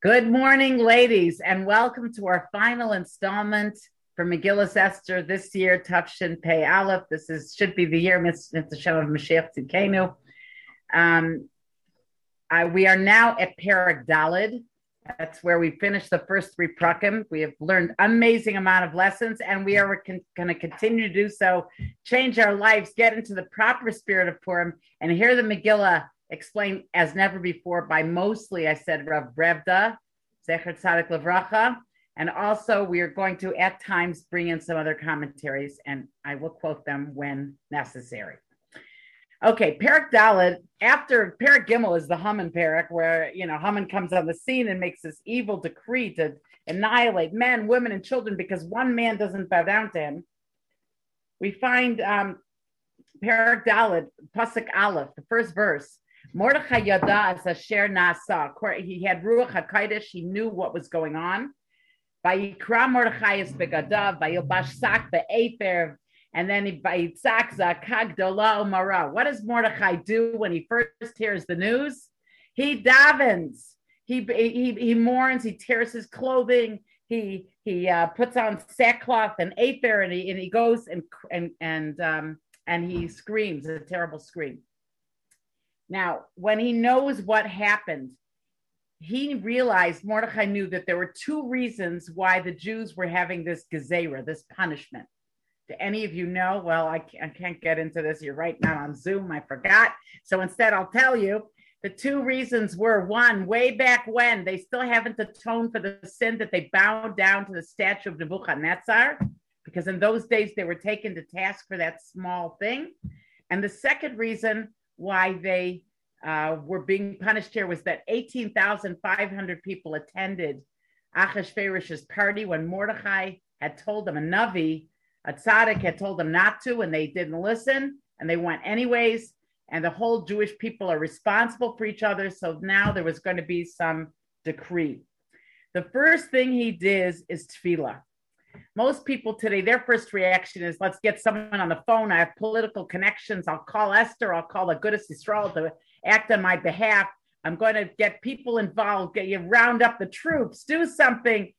Good morning, ladies, and welcome to our final installment for Megillah Esther this year, Tafshin Pei Aleph. This is should be the year Mr. Shem of Mashiach Tzidkenu. Um, I, we are now at Parak Dalid. That's where we finished the first three prakim. We have learned amazing amount of lessons, and we are con- going to continue to do so. Change our lives, get into the proper spirit of Purim, and hear the Megillah explained as never before by mostly, I said, Rav Brevda, Zecher Tzadik Levracha. And also, we are going to at times bring in some other commentaries, and I will quote them when necessary. Okay, Parak Dalit, after Parak Gimel is the Haman Parak, where, you know, Haman comes on the scene and makes this evil decree to annihilate men, women, and children because one man doesn't bow down to him. We find um, Parak Dalit, Pasuk Aleph, the first verse. Mordechai Yada as a Asher Nasa. He had Ruach HaKadosh. He knew what was going on. Vayikra Mordechai is begadav. Vayobash sak be'efer. And then Vayitzak zakag dola umara. What does Mordechai do when he first hears the news? He davens. He, he, he mourns. He tears his clothing. He he uh, puts on sackcloth and aether, and he and he goes and and and um, and he screams a terrible scream. Now, when he knows what happened, he realized Mordechai knew that there were two reasons why the Jews were having this gezerah, this punishment. Do any of you know? Well, I can't, I can't get into this. You're right now on Zoom. I forgot. So instead, I'll tell you. The two reasons were one, way back when they still haven't atoned for the sin that they bowed down to the statue of Nebuchadnezzar, because in those days they were taken to task for that small thing. And the second reason why they uh, were being punished here was that 18,500 people attended Achashverosh's party when Mordechai had told them, a Navi, a tzaddik had told them not to, and they didn't listen, and they went anyways. And the whole Jewish people are responsible for each other. So now there was going to be some decree. The first thing he did is tefillah. Most people today, their first reaction is, let's get someone on the phone. I have political connections. I'll call Esther. I'll call the Goodest Yisrael to act on my behalf. I'm going to get people involved, get you round up the troops, do something.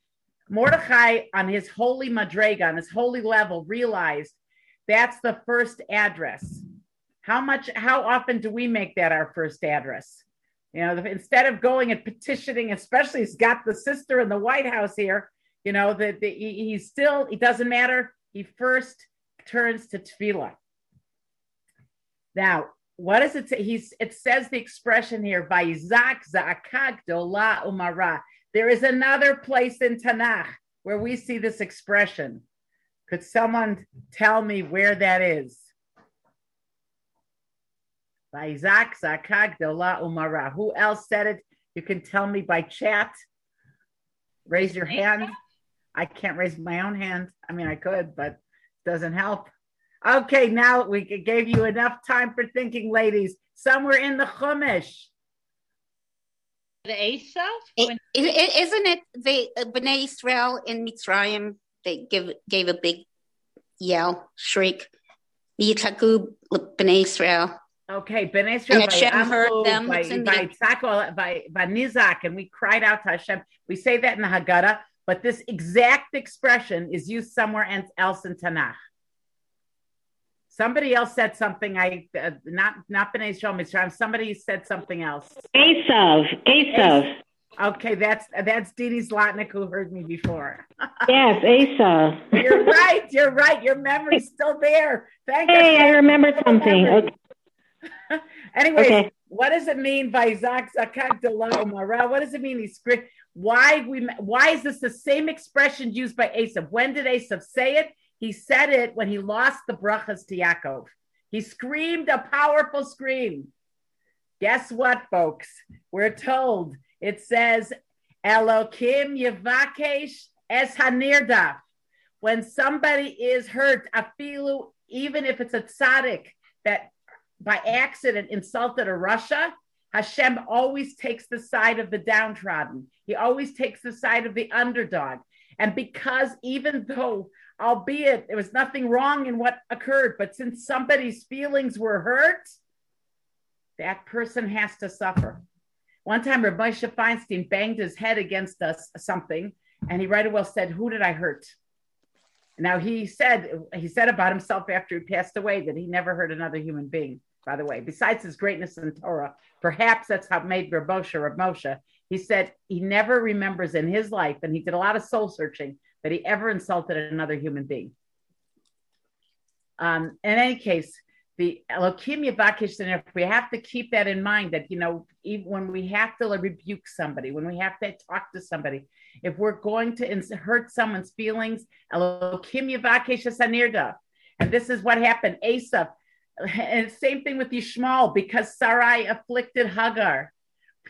Mordechai, on his holy madrega, on his holy level, realized that's the first address. How much, how often do we make that our first address? You know, instead of going and petitioning, especially he's got the sister in the White House here, you know, that he, he's still, it doesn't matter. He first turns to tefillah. Now, what does it say? He's, it says the expression here, Zakak Dola Umara. There is another place in Tanakh where we see this expression. Could someone tell me where that is? Zakak Dola Umara. Who else said it? You can tell me by chat. Raise your hand. I can't raise my own hand. I mean, I could, but it doesn't help. Okay, now we gave you enough time for thinking, ladies. Somewhere in the Chumash. The Esav? It, it, isn't it the uh, Bnei Israel in Mitzrayim? They give gave a big yell, shriek. Yitaku Bnei Israel. Okay, Bnei Israel. And Hashem heard them. By, by, by, by, by Nizak, and we cried out to Hashem. We say that in the Haggadah, but this exact expression is used somewhere else in Tanakh. Somebody else said something. I uh, not not Bnei Israel Mitzrayim. Somebody said something else. Esav. Esav. Okay, that's that's Didi Zlotnick who heard me before. yes, Esav. you're right. You're right. Your memory's still there. Thank you. hey, I remember something. Okay. Anyways, okay. What does it mean by Zakat What does it mean? He's why we why is this the same expression used by Esav? When did Esav say it? He said it when he lost the brachas to Yaakov. He screamed a powerful scream. Guess what, folks? We're told it says Elokim Yevakesh Es Hanirdaf. When somebody is hurt, afilu, even if it's a tzaddik that by accident insulted a rasha, Hashem always takes the side of the downtrodden. He always takes the side of the underdog. And because even though albeit there was nothing wrong in what occurred, but since somebody's feelings were hurt, that person has to suffer. One time, Rabbi Feinstein banged his head against us something, and he right away said, "Who did I hurt?" Now he said he said about himself after he passed away that he never hurt another human being. By the way, besides his greatness in Torah, perhaps that's how made Reb Moshe Reb Moshe. He said he never remembers in his life, and he did a lot of soul searching, that he ever insulted another human being. Um, in any case, the Elohim Yavakish, and if we have to keep that in mind, that you know, even when we have to rebuke somebody, when we have to talk to somebody, if we're going to ins- hurt someone's feelings, Elohim Yavakish. And this is what happened. Esav, and same thing with Yishmael, because Sarai afflicted Hagar.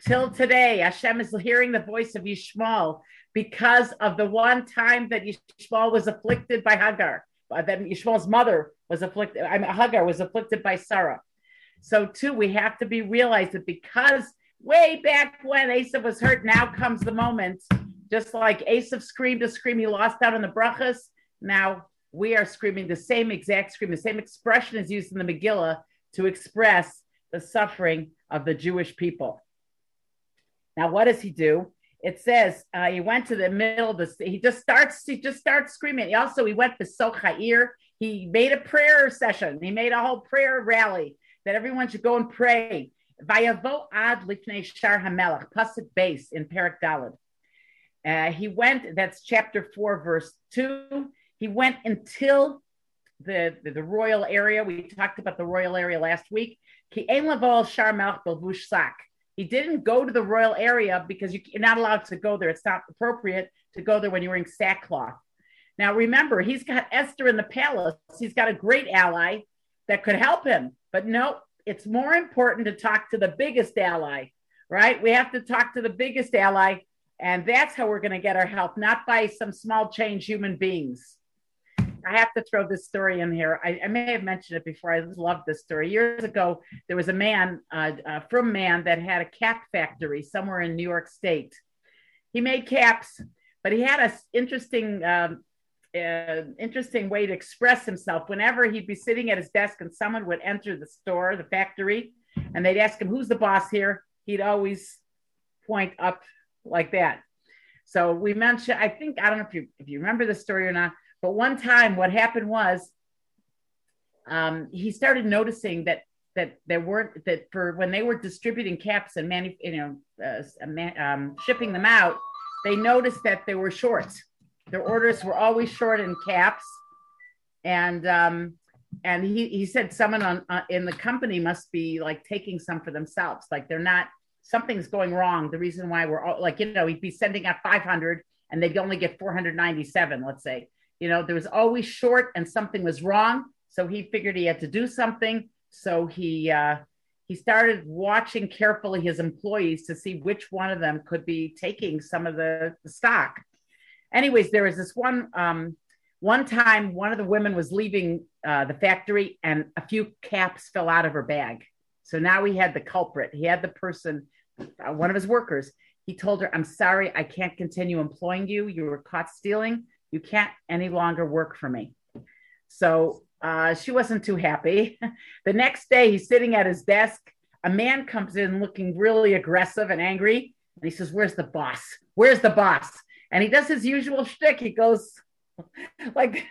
Till today, Hashem is hearing the voice of Yishmael because of the one time that Yishmael was afflicted by Hagar, uh, that Yishmael's mother was afflicted, I mean, Hagar was afflicted by Sarah. So, too, we have to be realized that because way back when Asa was hurt, now comes the moment, just like Asa screamed a scream he lost out on the brachas, now we are screaming the same exact scream, the same expression is used in the Megillah to express the suffering of the Jewish people. Now, what does he do? It says uh, he went to the middle of the. He just starts. He just starts screaming. He also, he went to Sochair. He made a prayer session. He made a whole prayer rally that everyone should go and pray. Vayavo ad lifnei shar hamelach pasuk base in Perak Dalad. Uh, he went. That's chapter four, verse two. He went until the, the, the royal area. We talked about the royal area last week. He didn't go to the royal area because you're not allowed to go there. It's not appropriate to go there when you're wearing sackcloth. Now, remember, he's got Esther in the palace. He's got a great ally that could help him. But no, it's more important to talk to the biggest ally, right? We have to talk to the biggest ally. And that's how we're going to get our help, not by some small change human beings. I have to throw this story in here. I, I, may have mentioned it before. I love this story. Years ago, there was a man uh, uh, from man that had a cap factory somewhere in New York State. He made caps, but he had an interesting, um, uh, interesting way to express himself. Whenever he'd be sitting at his desk and someone would enter the store, the factory, and they'd ask him, "Who's the boss here?" He'd always point up like that. So we mentioned. I think I don't know if you if you remember the story or not but one time, what happened was um, he started noticing that that there weren't that for when they were distributing caps and manu- you know uh, um, shipping them out, they noticed that they were short. Their orders were always short in caps, and um, and he he said someone on uh, in the company must be like taking some for themselves, like they're not something's going wrong. The reason why we're all, like you know he'd be sending out 500 and they'd only get 497, let's say you know, there was always short and something was wrong. So he figured he had to do something. So he uh, he started watching carefully his employees to see which one of them could be taking some of the, the stock. Anyways, there was this one um, one time one of the women was leaving uh, the factory and a few caps fell out of her bag. So now he had the culprit. He had the person, uh, one of his workers. He told her, "I'm sorry, I can't continue employing you. You were caught stealing." You can't any longer work for me. So uh, she wasn't too happy. the next day, he's sitting at his desk. A man comes in looking really aggressive and angry. And he says, Where's the boss? Where's the boss? And he does his usual shtick. He goes, like,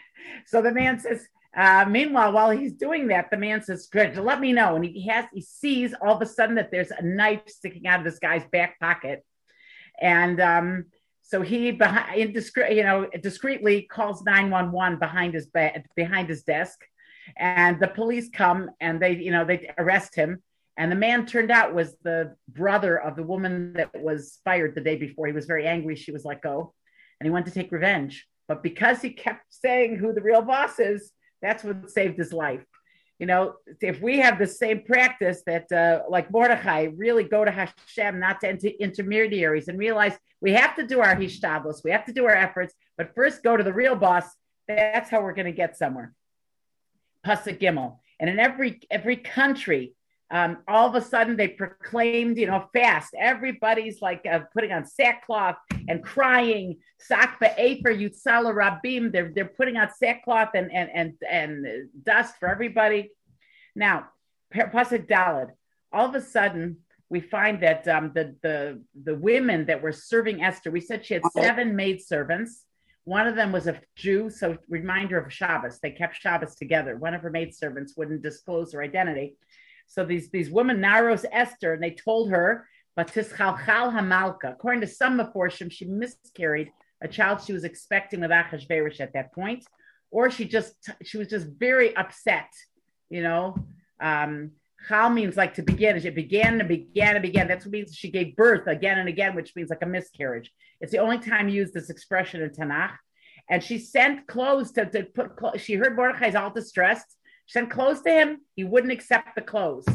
so the man says, uh, meanwhile, while he's doing that, the man says, Good, let me know. And he has, he sees all of a sudden that there's a knife sticking out of this guy's back pocket. And um, so he you know, discreetly calls 911 behind his bed, behind his desk. And the police come and they, you know, they arrest him. And the man turned out was the brother of the woman that was fired the day before. He was very angry she was let go and he went to take revenge. But because he kept saying who the real boss is, that's what saved his life you know, if we have the same practice that, uh, like Mordechai, really go to Hashem, not to inter- intermediaries, and realize we have to do our hishtadlus, we have to do our efforts, but first go to the real boss. That's how we're going to get somewhere. Pasuk Gimel, and in every every country, um, all of a sudden they proclaimed, you know, fast. Everybody's like uh, putting on sackcloth and crying. Sakba Afer Yutsala Rabim. They're they're putting on sackcloth and and and and dust for everybody. Now, Pasuk Dalad. All of a sudden, we find that um, the the the women that were serving Esther, we said she had seven maid servants. One of them was a Jew, so reminder of Shabbos. They kept Shabbos together. One of her maid servants wouldn't disclose her identity. So these these women narrows Esther, and they told her, hamalka. According to some Meforshim, she miscarried a child she was expecting with Achashverosh at that point, or she just she was just very upset, you know. Um, Chal means like to begin. It began and began and began. That's what means she gave birth again and again, which means like a miscarriage. It's the only time used this expression in Tanakh. And she sent clothes to, to put. Clothes. She heard Mordechai's all distressed. Sent clothes to him. He wouldn't accept the clothes.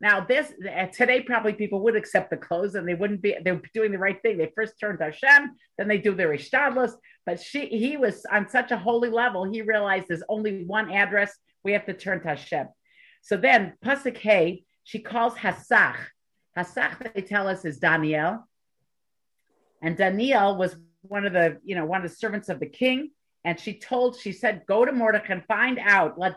Now, this uh, today probably people would accept the clothes and they wouldn't be. They were doing the right thing. They first turned to Hashem, then they do their ishtadlus. But she, he was on such a holy level. He realized there's only one address. We have to turn to Hashem. So then, Pasuk Hey, she calls Hasach. Hasach, they tell us, is Daniel. And Daniel was one of the, you know, one of the servants of the king. And she told, she said, go to Mordecai and find out. What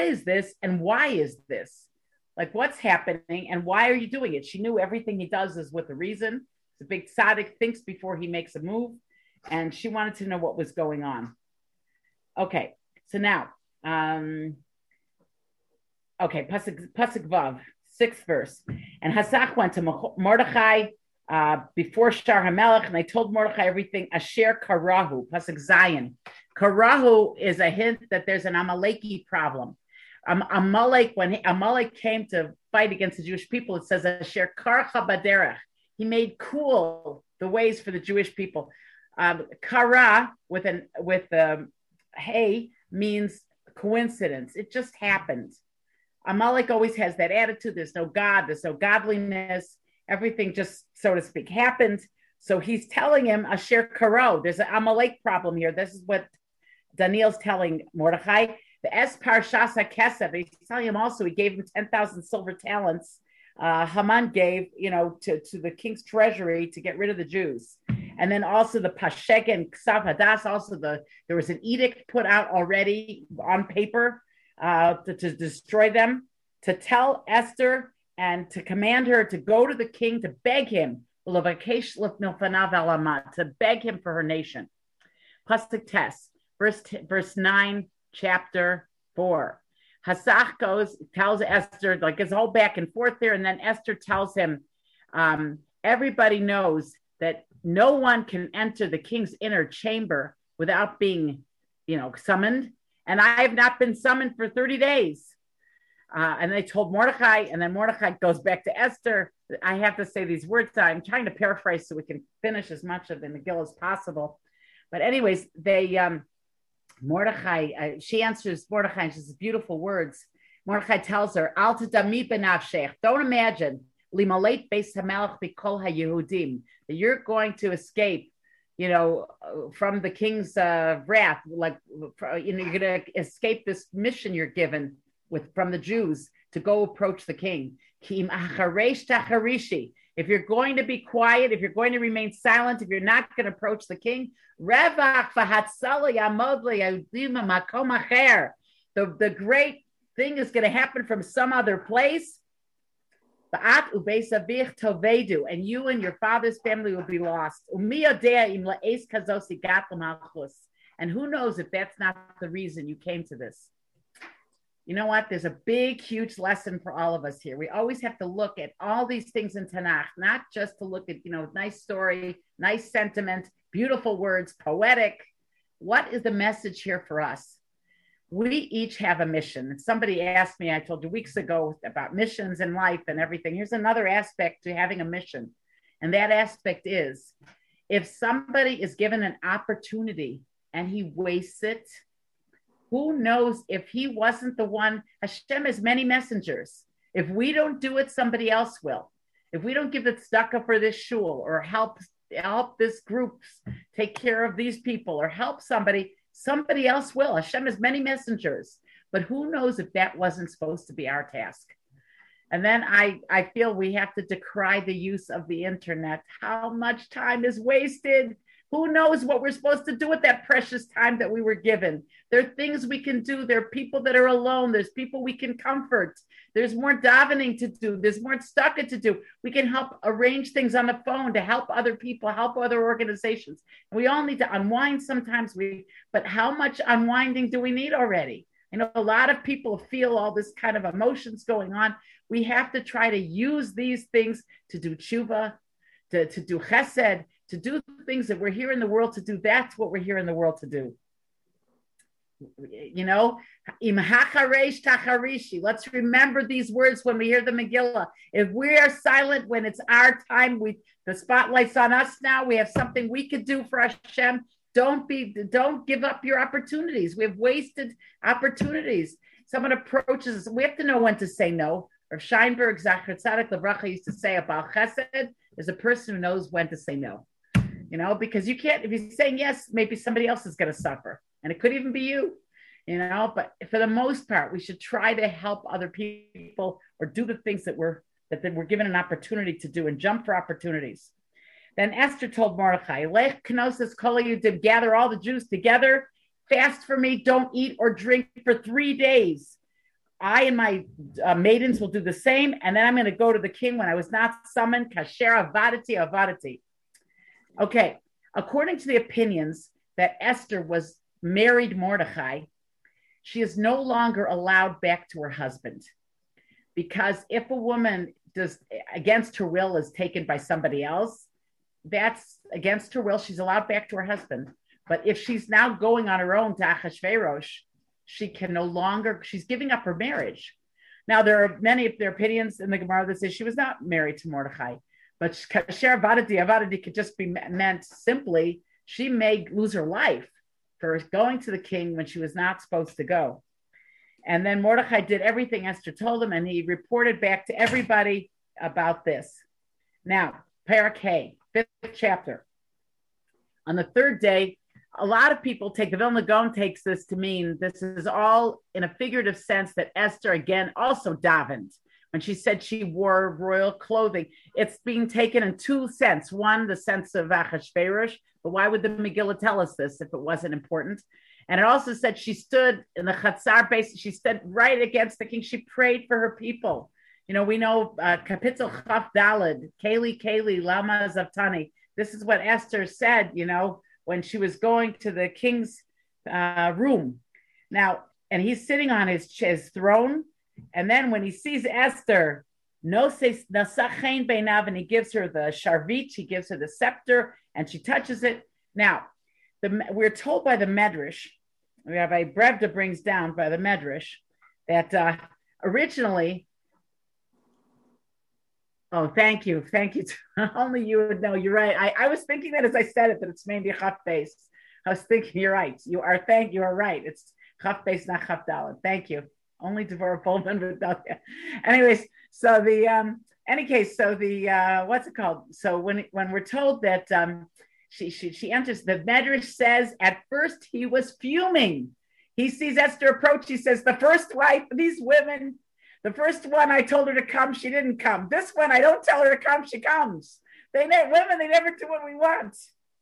is this and why is this? Like, what's happening and why are you doing it? She knew everything he does is with a reason. The big tzaddik thinks before he makes a move. And she wanted to know what was going on. Okay, so now um, okay, Pasuk, Pasuk Vav, sixth verse. And Hasach went to Mordechai uh, before Shar HaMelech, and they told Mordechai everything. Asher Karahu, Pasuk Zayin. Karahu is a hint that there's an Amaleki problem. Um, Amalek, when he, Amalek came to fight against the Jewish people, it says Asher Karcha Baderech. He made cool the ways for the Jewish people. Um, kara with an with um, hey means coincidence. It just happened. Amalek always has that attitude. There's no God, there's no godliness. Everything just, so to speak, happened. So he's telling him, Asher Karo, there's an Amalek problem here. This is what Daniel's telling Mordechai. The Es Parshasa Kesef, he's telling him also, he gave him 10,000 silver talents. Uh, Haman gave, you know, to, to the king's treasury to get rid of the Jews. And then also the Pashek and Ksav also the there was an edict put out already on paper uh, to, to destroy them, to tell Esther and to command her to go to the king to beg him, to beg him for her nation. Pasuk Tess, verse, verse 9, chapter 4. Hasach goes, tells Esther, like it's all back and forth there. And then Esther tells him, um, everybody knows that no one can enter the king's inner chamber without being, you know, summoned. And I have not been summoned for 30 days. Uh, and they told Mordecai, and then Mordecai goes back to Esther. I have to say these words. I'm trying to paraphrase so we can finish as much of the Megillah as possible. But anyways, they um, Mordecai, uh, she answers Mordecai, and she says beautiful words. Mordecai tells her, Al Don't imagine beis hayehudim that you're going to escape, you know, from the king's uh, wrath. Like you know, you're going to escape this mission you're given with from the Jews to go approach the king. If you're going to be quiet, if you're going to remain silent, if you're not going to approach the king, the, the great thing is going to happen from some other place and you and your father's family will be lost. And who knows if that's not the reason you came to this. You know what? There's a big, huge lesson for all of us here. We always have to look at all these things in Tanakh, not just to look at, you know, nice story, nice sentiment, beautiful words, poetic. What is the message here for us? we each have a mission. Somebody asked me, I told you weeks ago about missions in life and everything. Here's another aspect to having a mission. And that aspect is if somebody is given an opportunity and he wastes it, who knows if he wasn't the one? Hashem has many messengers. If we don't do it, somebody else will. If we don't give the tzedakah for this shul or help help this group take care of these people or help somebody, Somebody else will. Hashem has many messengers, but who knows if that wasn't supposed to be our task? And then I, I feel we have to decry the use of the internet. How much time is wasted Who knows what we're supposed to do with that precious time that we were given? There are things we can do. There are people that are alone. There's people we can comfort. There's more davening to do. There's more stucca to do. We can help arrange things on the phone to help other people, help other organizations. We all need to unwind sometimes. We, but how much unwinding do we need already? I know a lot of people feel all this kind of emotions going on. We have to try to use these things to do tshuva, to, to do chesed, to do the things that we're here in the world to do. That's what we're here in the world to do you know. Let's remember these words when we hear the Megillah. If we are silent when it's our time, we the spotlight's on us now. We have something we could do for Hashem. Don't be, don't give up your opportunities. We have wasted opportunities. Someone approaches us. We have to know when to say no. Or Scheinberg, Zachar Tzadik, Levracha used to say about Chesed is a person who knows when to say no. You know, because you can't, if you're saying yes, maybe somebody else is going to suffer and it could even be you you know but for the most part we should try to help other people or do the things that we're that, we're given an opportunity to do and jump for opportunities then esther told mordechai lech kenosis you did gather all the jews together fast for me don't eat or drink for three days I and my uh, maidens will do the same, and then I'm going to go to the king when I was not summoned. Kasher avadati avadati. Okay, according to the opinions that Esther was married Mordecai, she is no longer allowed back to her husband. Because if a woman does against her will is taken by somebody else, that's against her will. She's allowed back to her husband. But if she's now going on her own to Achashverosh, she can no longer, she's giving up her marriage. Now, there are many of their opinions in the Gemara that say she was not married to Mordechai, but Kasher Avadati, Avadati could just be meant simply she may lose her life for going to the king when she was not supposed to go. And then Mordecai did everything Esther told him, and he reported back to everybody about this. Now, Parak fifth chapter. On the third day, a lot of people take the Vilna Gaon takes this to mean this is all in a figurative sense that Esther again also davened when she said she wore royal clothing. It's being taken in two sense. One, the sense of Achashverosh, but why would the Megillah tell us this if it wasn't important? And it also said she stood in the Chatzar base. She stood right against the king. She prayed for her people. You know, we know uh, Kapitel Chaf Dalid, Kayli Kayli, Lama Zavtani. This is what Esther said, you know, when she was going to the king's uh, room. Now, and he's sitting on his, his throne. And then when he sees Esther, no says beinav, and he gives her the sharvit, he gives her the scepter, and she touches it. Now, the, we're told by the Medrash, Rabbi Brevda brings down by the Medrash, that uh, originally, oh, thank you, thank you. Only you would know. You're right. I, I was thinking that as I said it, that it's mainly chaf base. I was thinking, you're right. You are. Thank you are right. It's chaf not chaf. Thank you. Only Devorah Pullman would know. Anyways, so the um, any case, so the uh, what's it called? So when when we're told that um, she, she she enters, the Medrash says at first he was fuming. He sees Esther approach. He says, "The first wife, these women, the first one I told her to come, she didn't come. This one I don't tell her to come, she comes. They ne- women, they never do what we want.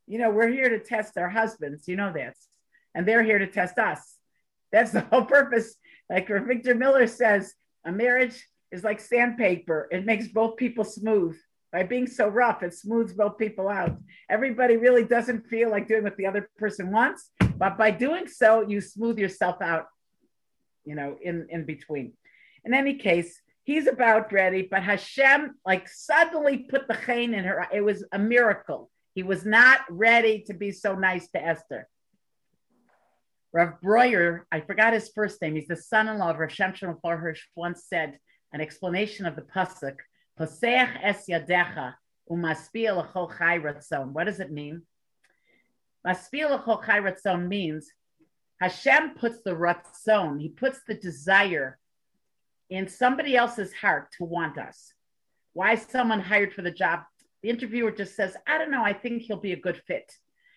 You know, we're here to test our husbands. You know that, and they're here to test us. That's the whole purpose. Like Victor Miller says, a marriage is like sandpaper. It makes both people smooth. By being so rough, it smooths both people out. Everybody really doesn't feel like doing what the other person wants, but by doing so, you smooth yourself out, you know, in, in between. In any case, he's about ready, but Hashem like suddenly put the chain in her. It was a miracle. He was not ready to be so nice to Esther. Rav Breuer, I forgot his first name. He's the son-in-law of Rav Shimshon Hirsch, once said an explanation of the pasuk, Poseach es yadecha umaspia l'chol chai ratzon. What does it mean? Maspia l'chol chai ratzon means Hashem puts the ratzon, he puts the desire in somebody else's heart to want us. Why someone hired for the job? The interviewer just says, I don't know, I think he'll be a good fit.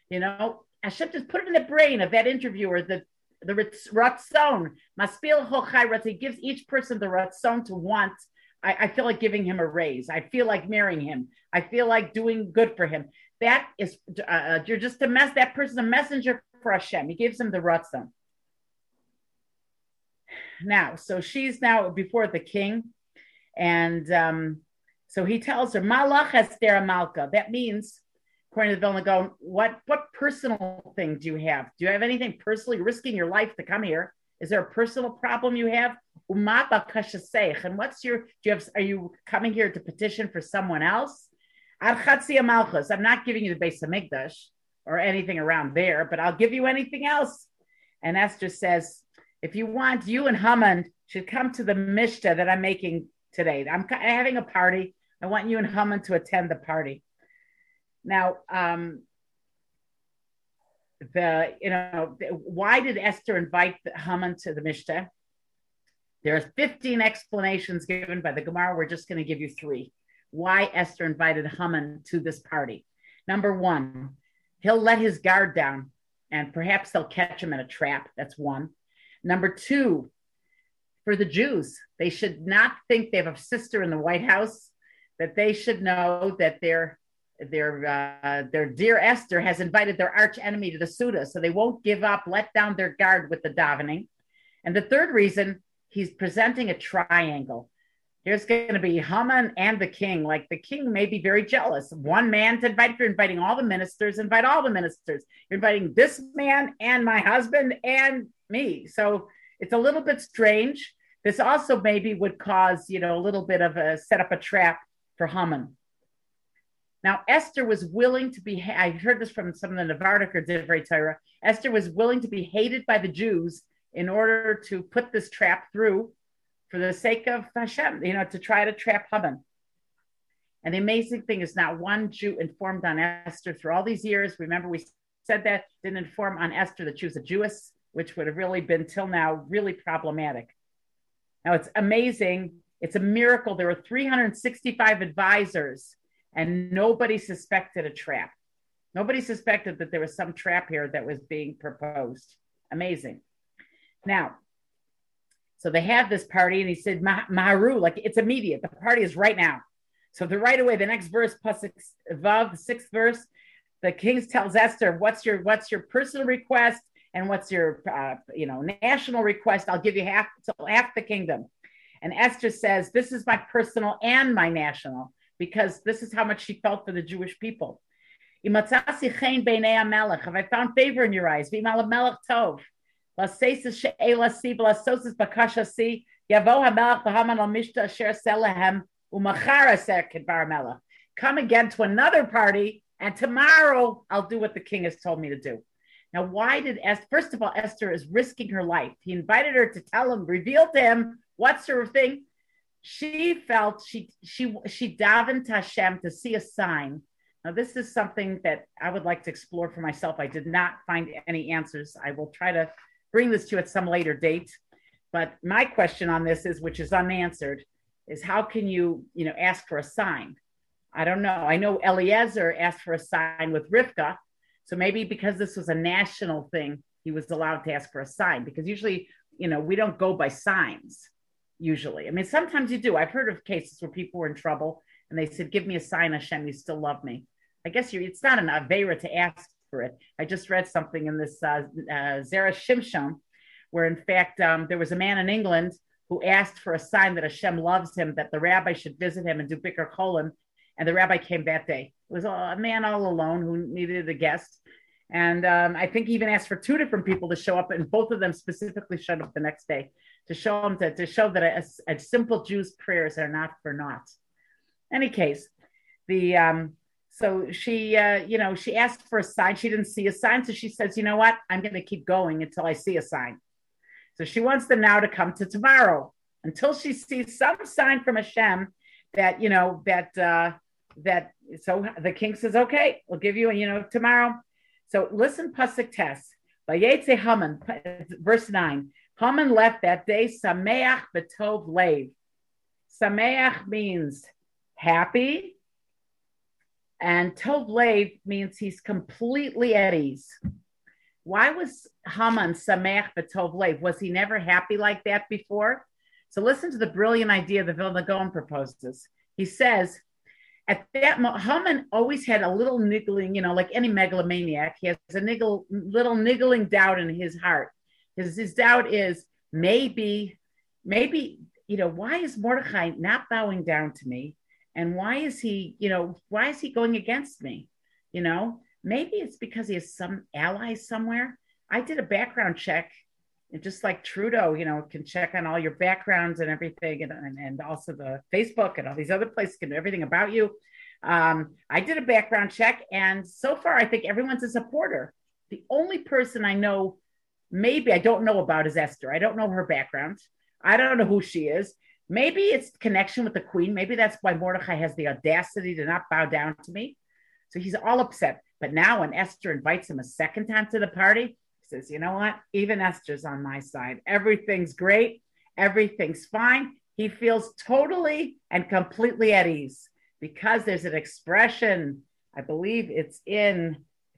You know, Hashem just put it in the brain of that interviewer that the ratzon, maspil hochai He gives each person the ratzon to want. I, I, feel like giving him a raise. I feel like marrying him. I feel like doing good for him. that is uh, you're just a mess. That person's a messenger for Hashem. He gives him the ratzon. Now, so she's now before the king, and um, so he tells her, Malach Esther Malka. That means, according to the Vilna Gaon, what what personal thing do you have? Do you have anything personally risking your life to come here? Is there a personal problem you have? And what's your do you have? Are you coming here to petition for someone else? I'm not giving you the base of Mikdash or anything around there, but I'll give you anything else. And Esther says, if you want, you and Haman should come to the Mishta that I'm making today. I'm having a party. I want you and Haman to attend the party. Now, um, the you know why did Esther invite Haman to the Mishta? There are 15 explanations given by the Gemara. We're just going to give you three. Why Esther invited Haman to this party? Number one, he'll let his guard down, and perhaps they'll catch him in a trap. That's one. Number two, for the Jews, they should not think they have a sister in the White House. That they should know that their their uh, their dear Esther has invited their arch enemy to the Suda, so they won't give up, let down their guard with the davening. And the third reason, he's presenting a triangle. Here's going to be Haman and the king. Like the king may be very jealous. One man to invite, you're inviting all the ministers, invite all the ministers. You're inviting this man and my husband and me. So it's a little bit strange. This also maybe would cause, you know, a little bit of a set up a trap for Haman. Now, Esther was willing to be, I heard this from some of the Navardic or Divrei Torah. Esther was willing to be hated by the Jews in order to put this trap through for the sake of Hashem, you know, to try to trap Haman. And the amazing thing is, not one Jew informed on Esther through all these years. Remember, we said that didn't inform on Esther that she was a Jewess, which would have really been till now really problematic. Now it's amazing. It's a miracle. There were 365 advisors and nobody suspected a trap. Nobody suspected that there was some trap here that was being proposed. Amazing. Now, so they have this party, and he said, Maharu, like it's immediate. The party is right now. So the right away, the next verse, plus above the sixth verse, the king tells Esther, "What's your what's your personal request, and what's your uh, you know national request? I'll give you half so half the kingdom." And Esther says, "This is my personal and my national." Because this is how much she felt for the Jewish people. Have I found favor in your eyes? Come again to another party, and tomorrow I'll do what the king has told me to do. Now, why did Esther? First of all, Esther is risking her life. He invited her to tell him, reveal to him what's her thing she felt she she she davened to Hashem to see a sign. Now, this is something that I would like to explore for myself. I did not find any answers. I will try to bring this to you at some later date. But my question on this is, which is unanswered, is how can you, you know, ask for a sign? I don't know. I know Eliezer asked for a sign with Rivka. So maybe because this was a national thing, he was allowed to ask for a sign because usually, you know, we don't go by signs usually. I mean, sometimes you do. I've heard of cases where people were in trouble and they said, Give me a sign, Hashem, you still love me. I guess you it's not an Avera to ask for it. I just read something in this uh, uh, Zera Shimshon, where in fact um, there was a man in England who asked for a sign that Hashem loves him, that the rabbi should visit him and do Bikur Cholim. And the rabbi came that day. It was a man all alone who needed a guest. And um, I think he even asked for two different people to show up, and both of them specifically showed up the next day to show them to, to show that a, a simple Jew's prayers are not for naught. Any case, the um, so she uh, you know she asked for a sign. She didn't see a sign, so she says, you know what, I'm going to keep going until I see a sign. So she wants them now to come to tomorrow until she sees some sign from Hashem that you know that uh, that. So the king says, okay, we'll give you, you know, tomorrow. So listen, pasuk test. Haman, verse nine. Haman left that day Sameach Betov Lev. Sameach means happy, and Tov Lev means he's completely at ease. Why was Haman Sameach Betov Lev? Was he never happy like that before? So listen to the brilliant idea the Vilna Gaon proposes. He says, at that moment, Haman always had a little niggling, you know, like any megalomaniac, he has a niggle, little niggling doubt in his heart. His, his doubt is maybe, maybe, you know, why is Mordecai not bowing down to me? And why is he, you know, why is he going against me? You know, maybe it's because he has some allies somewhere. I did a background check and just like Trudeau, you know, can check on all your backgrounds and everything, and, and, and also the Facebook and all these other places can do everything about you. Um, I did a background check, and so far, I think everyone's a supporter. The only person I know, maybe I don't know about, is Esther. I don't know her background. I don't know who she is. Maybe it's connection with the queen. Maybe that's why Mordecai has the audacity to not bow down to me. So he's all upset. But now, when Esther invites him a second time to the party, he says, you know what? Even Esther's on my side. Everything's great. Everything's fine. He feels totally and completely at ease because there's an expression, I believe it's in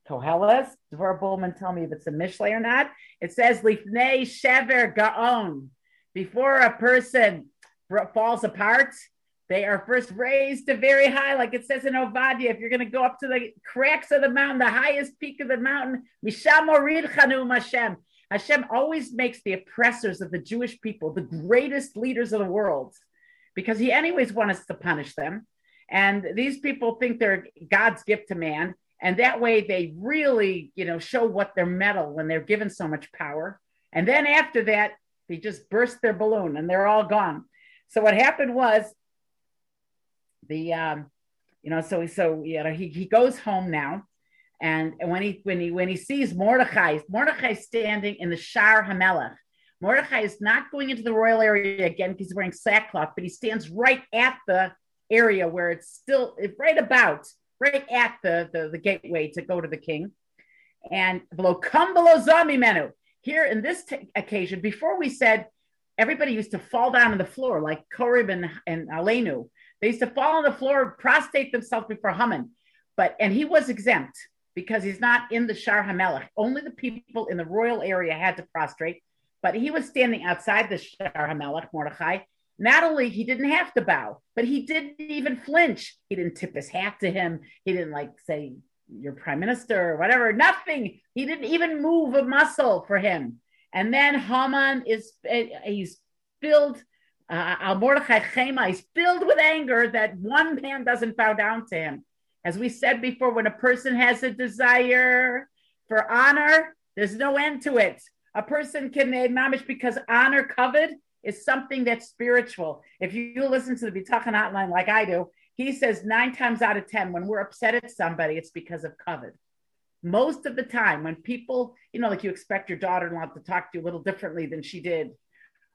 Koheles. Dvor Bullman, tell me if it's a Mishlei or not. It says, Lifnei Shever Gaon. Before a person falls apart, they are first raised to very high, like it says in Ovadia. If you're going to go up to the cracks of the mountain, the highest peak of the mountain, Hashem. Hashem always makes the oppressors of the Jewish people the greatest leaders of the world because he, anyways, wants to punish them. And these people think they're God's gift to man. And that way they really, you know, show what they're metal when they're given so much power. And then after that, they just burst their balloon and they're all gone. So what happened was the um, you know, so so you know, he, he goes home now, and, and when he when he when he sees Mordechai, Mordechai standing in the Shar Hamelech. Mordechai is not going into the royal area again because he's wearing sackcloth, but he stands right at the area where it's still right about right at the, the, the gateway to go to the king. And below come below zombie menu. Here in this t- occasion, before we said everybody used to fall down on the floor like Korib and, and Alenu. They used to fall on the floor, prostrate themselves before Haman. But and he was exempt because he's not in the Shar Hamelech. Only the people in the royal area had to prostrate. But he was standing outside the Shar Hamelech, Mordechai. Not only he didn't have to bow, but he didn't even flinch. He didn't tip his hat to him. He didn't like say your prime minister or whatever. Nothing. He didn't even move a muscle for him. And then Haman is he's filled uh, Al Mordechai Chema is filled with anger that one man doesn't bow down to him. As we said before, when a person has a desire for honor, there's no end to it. A person can acknowledge because honor kavod is something that's spiritual. If you listen to the Bitachon outline like I do, he says nine times out of 10, when we're upset at somebody, it's because of kavod. Most of the time, when people, you know, like you expect your daughter in law to talk to you a little differently than she did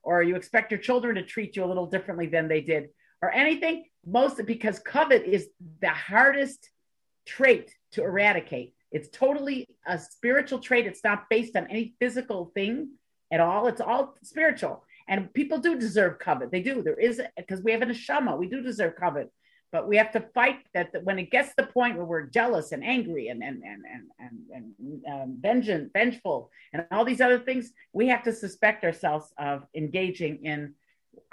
or you expect your children to treat you a little differently than they did, or anything, most because kavod is the hardest trait to eradicate. It's totally a spiritual trait. It's not based on any physical thing at all. It's all spiritual. And people do deserve kavod. They do. There is because we have an neshama. We do deserve kavod but we have to fight that, that when it gets to the point where we're jealous and angry and and and and and, and um, vengeance, vengeful, and all these other things, we have to suspect ourselves of engaging in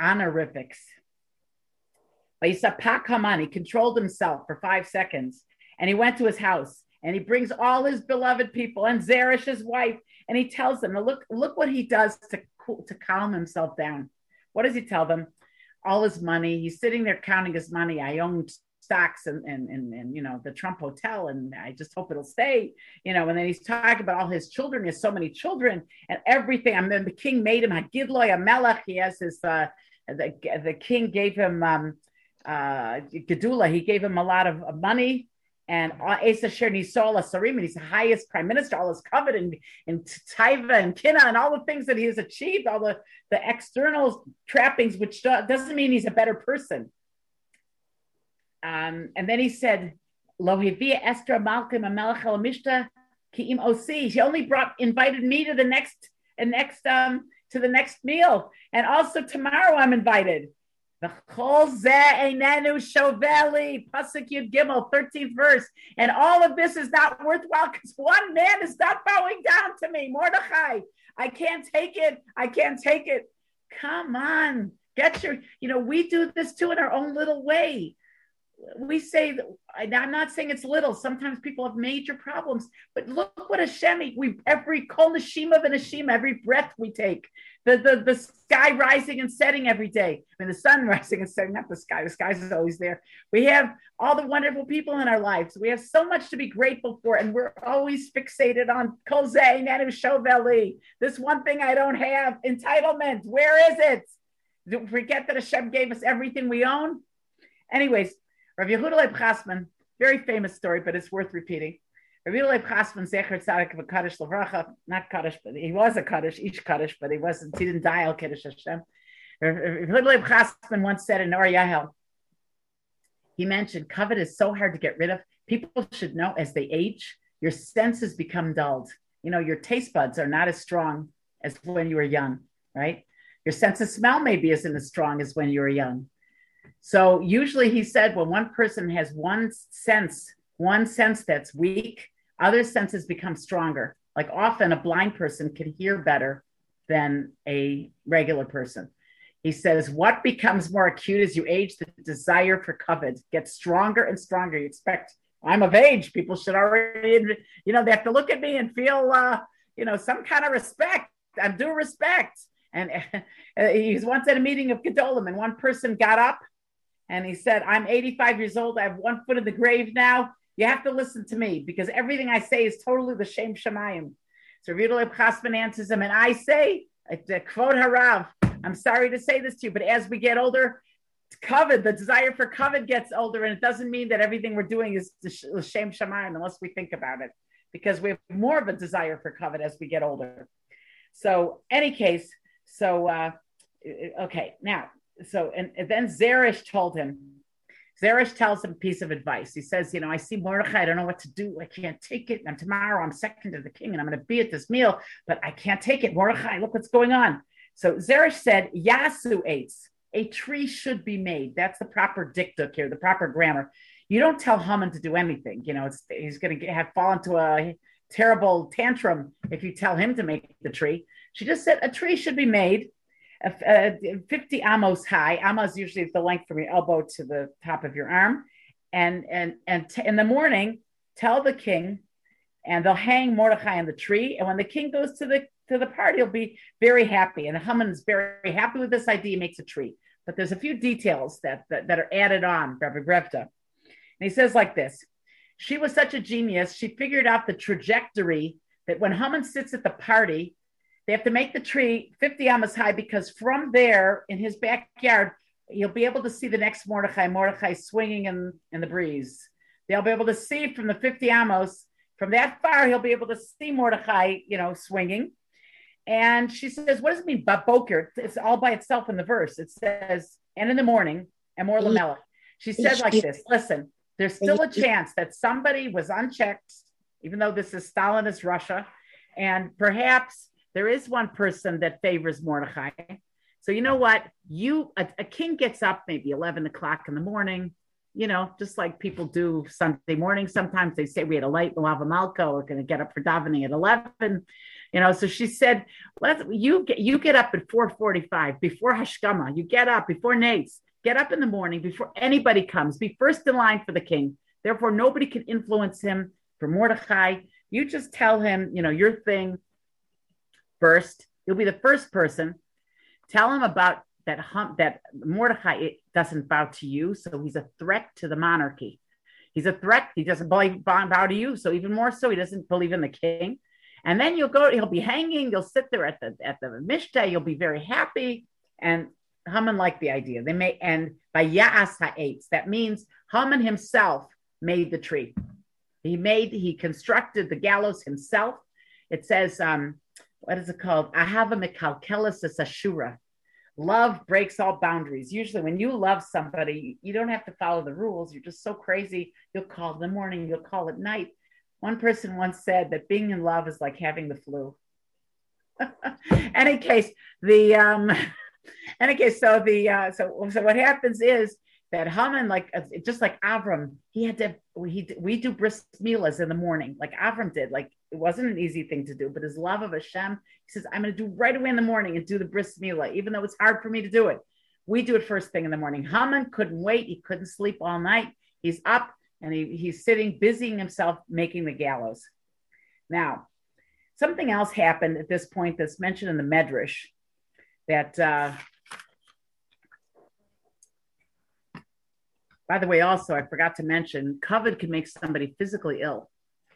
honorifics. But he said, Haman, he controlled himself for five seconds, and he went to his house, and he brings all his beloved people and Zeresh, his wife, and he tells them, look, look what he does to to calm himself down. What does he tell them? all his money. He's sitting there counting his money. I own stocks and, and, and, and, you know, the Trump hotel. And I just hope it'll stay, you know, and then he's talking about all his children. He has so many children and everything. I mean, the king made him a Gidloy, a Melech. He has his, uh, the, the king gave him, um, uh, Gedula. He gave him a lot of money and Asa Sherni Sola Sarim, he's the highest prime minister, all his kavod and, and Taiva and Kina and all the things that he has achieved, all the, the external trappings, which doesn't mean he's a better person. Um, and then he said, Lohivia Esther Malkim Amelech Mishta Ki'im Osi. He only brought invited me to the next and next um to the next meal. And also tomorrow I'm invited. Pasuk Yud Gimel, 13th verse. And all of this is not worthwhile because one man is not bowing down to me. Mordechai, I can't take it. I can't take it. Come on. Get your, you know, we do this too in our own little way. we say I'm not saying it's little. Sometimes people have major problems, but look what Hashem, we every kol neshima v'neshima, every breath we take, the, the the sky rising and setting every day. I mean, the sun rising and setting, not the sky. The sky is always there. We have all the wonderful people in our lives. We have so much to be grateful for, and we're always fixated on kol zeh nanu shoveli. This one thing I don't have, entitlement. Where is it? Do forget that Hashem gave us everything we own. Anyways, Rav Yehuda Leib Chasman, very famous story, but it's worth repeating. Yehuda Leib Chasman, Zecher Tzadik of Kaddish Lavracha, not Kaddish, but he was a Kaddish, each Kaddish, but he wasn't, he didn't die al Kiddush Hashem. Leib Chasman once said in Or Yahel, he mentioned kavod is so hard to get rid of. People should know as they age, your senses become dulled. You know, your taste buds are not as strong as when you were young, right? Your sense of smell maybe isn't as strong as when you were young. So usually he said when one person has one sense, one sense that's weak, other senses become stronger. Like often a blind person can hear better than a regular person. He says, what becomes more acute as you age? The desire for kavod gets stronger and stronger. You expect, I'm of age. People should already, you know, they have to look at me and feel, uh, you know, some kind of respect. I'm due respect. And uh, he was once at a meeting of Gedolim, and one person got up and he said, I'm 85 years old. I have one foot in the grave now. You have to listen to me because everything I say is totally the Shem Shemayim. So Ridoleb Chasman answers him, and I say, quote Harav, I'm sorry to say this to you, but as we get older, kavod, the desire for kavod gets older, and it doesn't mean that everything we're doing is the Shem Shemayim unless we think about it, because we have more of a desire for covet as we get older. So, any case, so uh, okay, now so and, and then Zeresh told him, Zeresh tells him a piece of advice. He says, You know, I see Mordechai, I don't know what to do. I can't take it. And tomorrow I'm second to the king and I'm going to be at this meal, but I can't take it. Mordechai, look what's going on. So Zeresh said, Yasu ates. A tree should be made. That's the proper dikduk here, the proper grammar. You don't tell Haman to do anything. You know, he's going to have fall into a terrible tantrum if you tell him to make the tree. She just said a tree should be made uh, 50 amos high. Amos usually is the length from your elbow to the top of your arm. And and and t- in the morning, tell the king, and they'll hang Mordechai on the tree. And when the king goes to the to the party, he'll be very happy. And Haman is very happy with this idea. He makes a tree, but there's a few details that that, that are added on. Rabbi Brevda, and he says like this: She was such a genius. She figured out the trajectory that when Haman sits at the party, they have to make the tree 50 amas high because from there in his backyard, he'll be able to see the next Mordechai, Mordechai swinging in, in the breeze. They'll be able to see from the 50 amos, from that far, he'll be able to see Mordechai, you know, swinging. And she says, What does it mean? Baboker? It's all by itself in the verse. It says, And in the morning, and more Lamella. She mm-hmm. said like this Listen, there's still a mm-hmm. chance that somebody was unchecked, even though this is Stalinist Russia, and perhaps there is one person that favors Mordechai. So you know what? You a, a, king gets up maybe 11 o'clock in the morning, you know, just like people do Sunday morning. Sometimes they say we had a light Lava Malko, we're going to get up for davening at 11. You know, so she said, "Let you get you get up at 4:45 before Hashkama. You get up before Netz. Get up in the morning before anybody comes. Be first in line for the king. Therefore, nobody can influence him for Mordechai. You just tell him, you know, your thing first. You'll be the first person. Tell him about that hump that Mordecai doesn't bow to you, so he's a threat to the monarchy. He's a threat. He doesn't bow to you, so even more so, he doesn't believe in the king. And then you'll go. He'll be hanging. You'll sit there at the at the mishta. You'll be very happy. And Haman liked the idea. They may end by Ya'as ha'etz. That means Haman himself made the tree. He made. He constructed the gallows himself. It says um, what is it called? I have Ahava mikalkelis ashura. Love breaks all boundaries. Usually, when you love somebody, you don't have to follow the rules. You're just so crazy. You'll call in the morning, you'll call at night. One person once said that being in love is like having the flu. any case, the um, any case, so the uh, so so what happens is that Haman, like uh, just like Avram, he had to we we do bris milas in the morning, like Avram did. Like it wasn't an easy thing to do, but his love of Hashem, he says, I'm going to do right away in the morning and do the bris milah, even though it's hard for me to do it. We do it first thing in the morning. Haman couldn't wait; he couldn't sleep all night. He's up and he, he's sitting, busying himself making the gallows. Now, something else happened at this point that's mentioned in the Medrash that, uh, by the way, also, I forgot to mention, kavod can make somebody physically ill.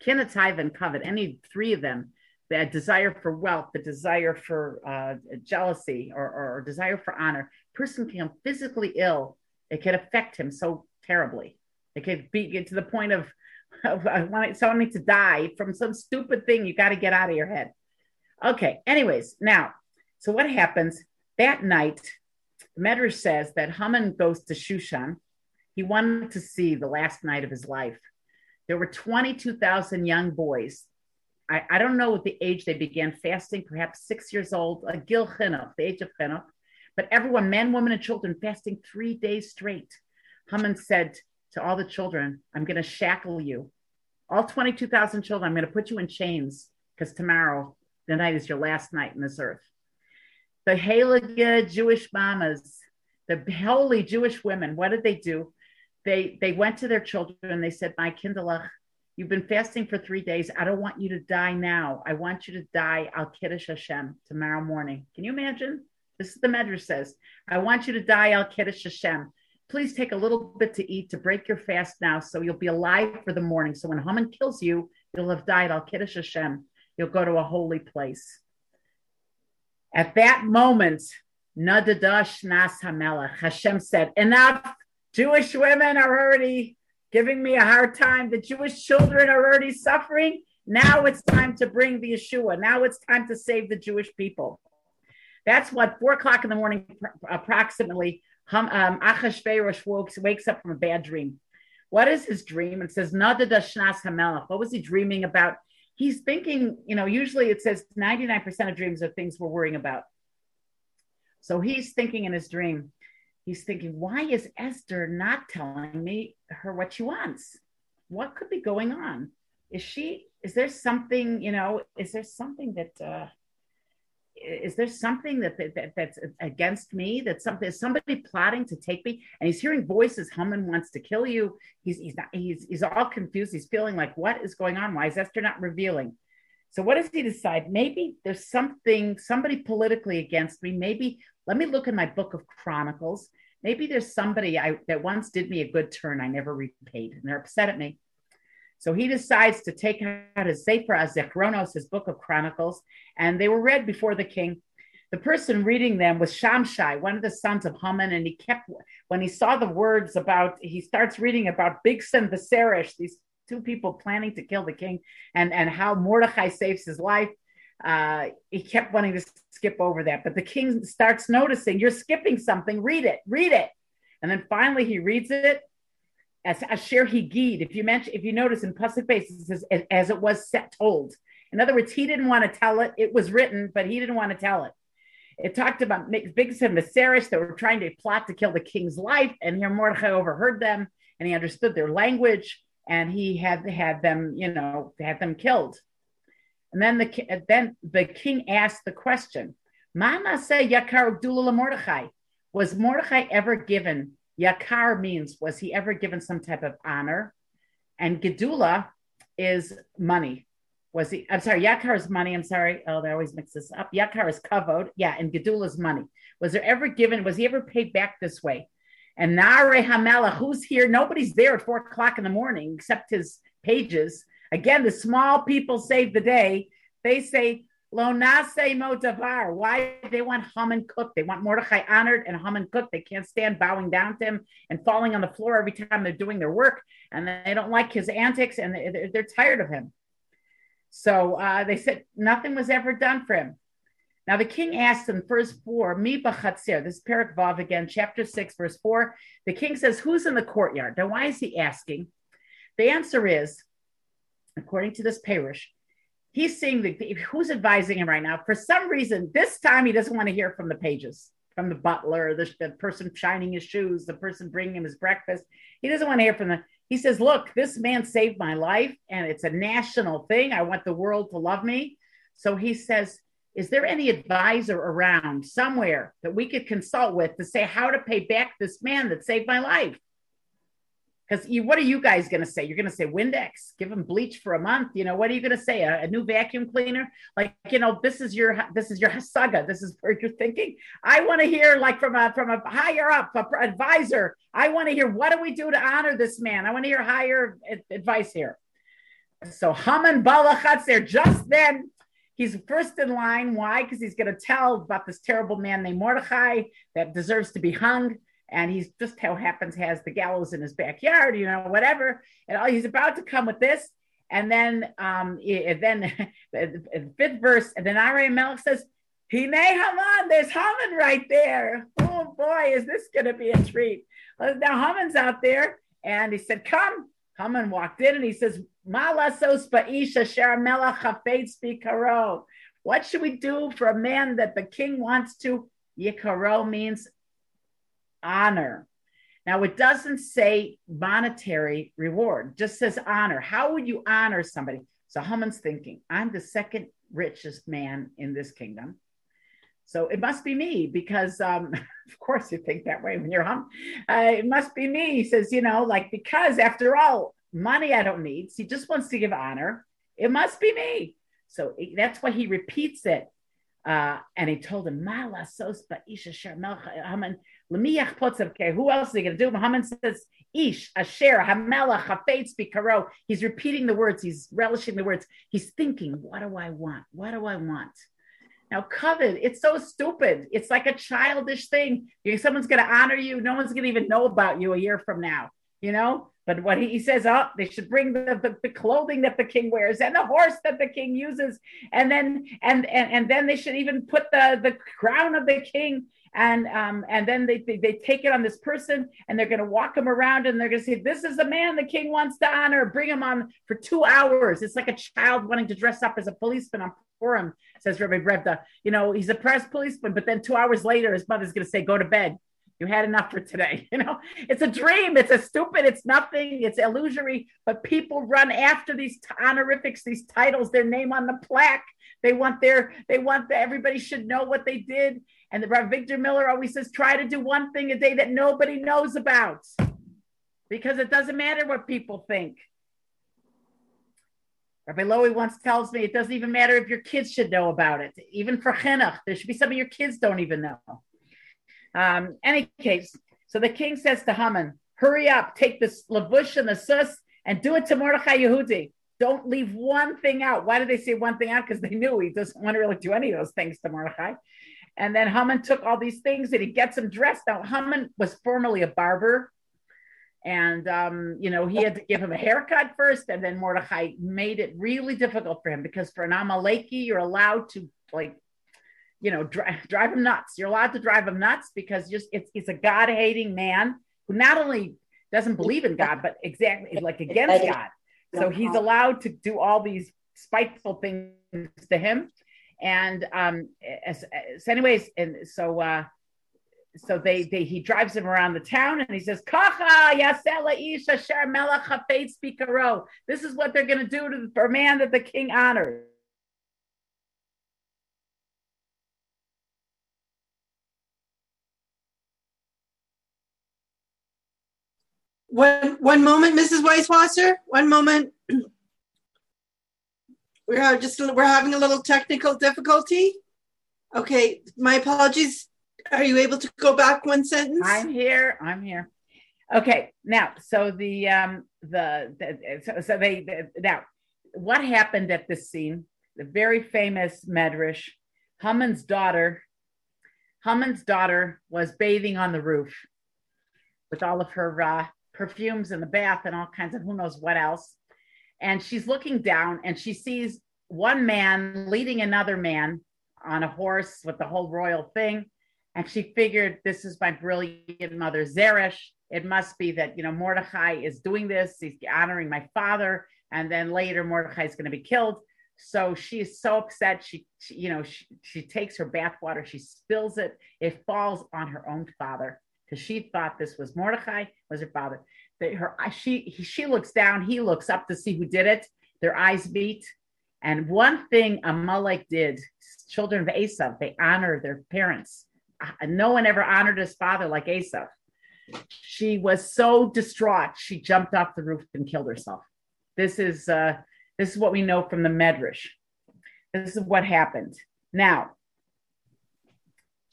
Kinetaiva and kavod, any three of them, the desire for wealth, the desire for uh, jealousy, or, or, desire for honor, person can physically ill. It can affect him so terribly. It could be get to the point of, of I want someone to die from some stupid thing you got to get out of your head. Okay. Anyways, now, so what happens that night? Medrash says that Haman goes to Shushan. He wanted to see the last night of his life. There were 22,000 young boys I, I don't know what the age they began fasting, perhaps six years old, a gil chinuch, the age of chinuch. But everyone, men, women, and children, fasting three days straight. Haman said to all the children, I'm going to shackle you. All 22,000 children, I'm going to put you in chains because tomorrow, the night is your last night in this earth. The Heilige Jewish mamas, the holy Jewish women, what did they do? They, they went to their children. They said, My kindlech, You've been fasting for three days. I don't want you to die now. I want you to die al Kiddush Hashem tomorrow morning. Can you imagine? This is the Medrash says. I want you to die al Kiddush Hashem. Please take a little bit to eat to break your fast now, so you'll be alive for the morning. So when Haman kills you, you'll have died al Kiddush Hashem. You'll go to a holy place. At that moment, Nadadash Nas Hamelech, Hashem said, Enough. Jewish women are already giving me a hard time. The Jewish children are already suffering. Now it's time to bring the Yeshua. Now it's time to save the Jewish people. That's what four o'clock in the morning, approximately. Um, Achashverosh wakes, wakes up from a bad dream. What is his dream? It says Nada Dashnas Hamelach. What was he dreaming about? He's thinking, you know, usually it says 99% of dreams are things we're worrying about. So he's thinking in his dream, he's thinking, why is Esther not telling me her what she wants? What could be going on? Is she, is there something, you know, is there something that, uh, is there something that, that, that's against me that something is somebody plotting to take me and he's hearing voices Haman wants to kill you he's he's not he's he's all confused he's feeling like what is going on why is esther not revealing so what does he decide maybe there's something somebody politically against me maybe let me look in my book of chronicles maybe there's somebody I, that once did me a good turn I never repaid, and they're upset at me. So he decides to take out his Sefer Azechronos, his book of chronicles, and they were read before the king. The person reading them was Shamshai, one of the sons of Haman, and he kept when he saw the words about he starts reading about Bigsan VaSeresh, these two people planning to kill the king, and and how Mordechai saves his life uh, he kept wanting to skip over that, but the king starts noticing you're skipping something. Read it, read it, and then finally he reads it as Asher Higid. If you mention, if you notice in pasuk base, it says as, it was set told. In other words, he didn't want to tell it. It was written, but he didn't want to tell it. It talked about Bigsan and VaSeresh that were trying to plot to kill the king's life, and here Mordechai overheard them, and he understood their language, and he had had them, you know, had them killed. And then the then the king asked the question, Mama say Yakar Dula Mordechai. Was Mordechai ever given Yakar means was he ever given some type of honor? And Gedula is money. Was he? I'm sorry, Yakar is money. I'm sorry. Oh, they always mix this up. Yakar is kavod. Yeah, and Gedula is money. Was there ever given? Was he ever paid back this way? And Nare Hamela, who's here? Nobody's there at four o'clock in the morning except his pages. Again, the small people save the day. They say, Lo nase motavar. Why they want Haman cooked? They want Mordechai honored and Haman cooked. They can't stand bowing down to him and falling on the floor every time they're doing their work. And they don't like his antics and they're tired of him. So uh, they said nothing was ever done for him. Now the king asked in verse 4, Mi bachatzir, this is Perak Vav again, chapter 6, verse 4. The king says, Who's in the courtyard? Now, why is he asking? The answer is according to this pirush, he's seeing the who's advising him right now. For some reason, this time he doesn't want to hear from the pages, from the butler, the, the person shining his shoes, the person bringing him his breakfast. He doesn't want to hear from the. He says, "Look, this man saved my life, and it's a national thing. I want the world to love me." So he says, "Is there any advisor around somewhere that we could consult with to say how to pay back this man that saved my life?" Because what are you guys going to say? You're going to say Windex, give them bleach for a month. You know, what are you going to say? A, a, new vacuum cleaner? Like, you know, this is your this is your saga. This is where you're thinking. I want to hear like from a from a higher up a advisor. I want to hear what do we do to honor this man? I want to hear higher advice here. So Haman Balachatz there just then. He's first in line. Why? Because he's going to tell about this terrible man named Mordechai that deserves to be hung and he's just how happens has the gallows in his backyard, you know, whatever. And all, he's about to come with this, and then um, and then the fifth verse, and then Ari Melech says, Hine Haman, there's Haman right there. Oh boy, is this going to be a treat? Now Haman's out there, and he said, Come. Haman walked in and he says, What should we do for a man that the king wants to? Yikaro means honor. Now, it doesn't say monetary reward, just says honor. How would you honor somebody? So Haman's thinking, I'm the second richest man in this kingdom. So it must be me because, um, of course, you think that way when you're hum. Uh, it must be me. He says, you know, like, because after all, money I don't need. He just wants to give honor. It must be me. So that's why he repeats it. Uh, and he told him, Mala sospa isha Haman Lemiach Who else is he going to do? Haman says, Ish, Asher, Hamelach, Hafetz, Bikaro. He's repeating the words. He's relishing the words. He's thinking, what do I want? What do I want? Now, kavod, it's so stupid. It's like a childish thing. Someone's going to honor you. No one's going to even know about you a year from now, you know? But what he, he says, oh, they should bring the, the, the, clothing that the king wears and the horse that the king uses. And then, and, and, and then they should even put the, the crown of the king and um, and then they, they, they take it on this person and they're going to walk him around and they're going to say this is the man the king wants to honor. Bring him on for two hours. It's like a child wanting to dress up as a policeman on Purim says Rabbi Brevda. You know he's a press policeman but then two hours later his mother's going to say go to bed you had enough for today you know it's a dream it's a stupid it's nothing it's illusory but people run after these honorifics these titles their name on the plaque they want their they want the, everybody should know what they did and the Rabbi Avigdor Miller always says, try to do one thing a day that nobody knows about because it doesn't matter what people think. Rabbi Lowy once tells me it doesn't even matter if your kids should know about it. Even for chinuch, there should be something your kids don't even know. Um, any case, so the king says to Haman, hurry up, take this lavush and the sus and do it to Mordechai Yehudi. Don't leave one thing out. Why did they say one thing out? Because they knew he doesn't want to really do any of those things to Mordechai. And then Haman took all these things and he gets him dressed. Now, Haman was formerly a barber. And, um, you know, he had to give him a haircut first. And then Mordechai made it really difficult for him because for an Amaleki, you're allowed to, like, you know, drive, drive him nuts. You're allowed to drive him nuts because just it's, it's a God hating man who not only doesn't believe in God, but exactly like against God. So he's allowed to do all these spiteful things to him and um, as, as anyways, and so uh, so they they he drives him around the town and he says, "Kacha yasela isha shar melech hafetz bikaro." This is what they're going to do to for a man that the king honors. One one moment, Mrs. Weiswasser. One moment. We're just we're having a little technical difficulty. Okay, my apologies. Are you able to go back one sentence? I'm here. I'm here. Okay, now so the um the, the so, so they the, now what happened at this scene? The very famous Medrash, Haman's daughter. Haman's daughter was bathing on the roof with all of her uh, perfumes in the bath and all kinds of who knows what else and she's looking down and she sees one man leading another man on a horse with the whole royal thing. And she figured this is my brilliant mother, Zeresh. It must be that, you know, Mordechai is doing this. He's honoring my father. And then later, Mordechai is going to be killed. So she is so upset. She, she you know, she, she takes her bathwater, she spills it. It falls on her own father because she thought this was Mordechai, was her father that her she she looks down, he looks up to see who did it. Their eyes meet. And one thing Amalek did, children of Esav, they honor their parents. Uh, no one ever honored his father like Esav. she was so distraught she jumped off the roof and killed herself. This is uh, this is what we know from the Medrash. This is what happened. Now,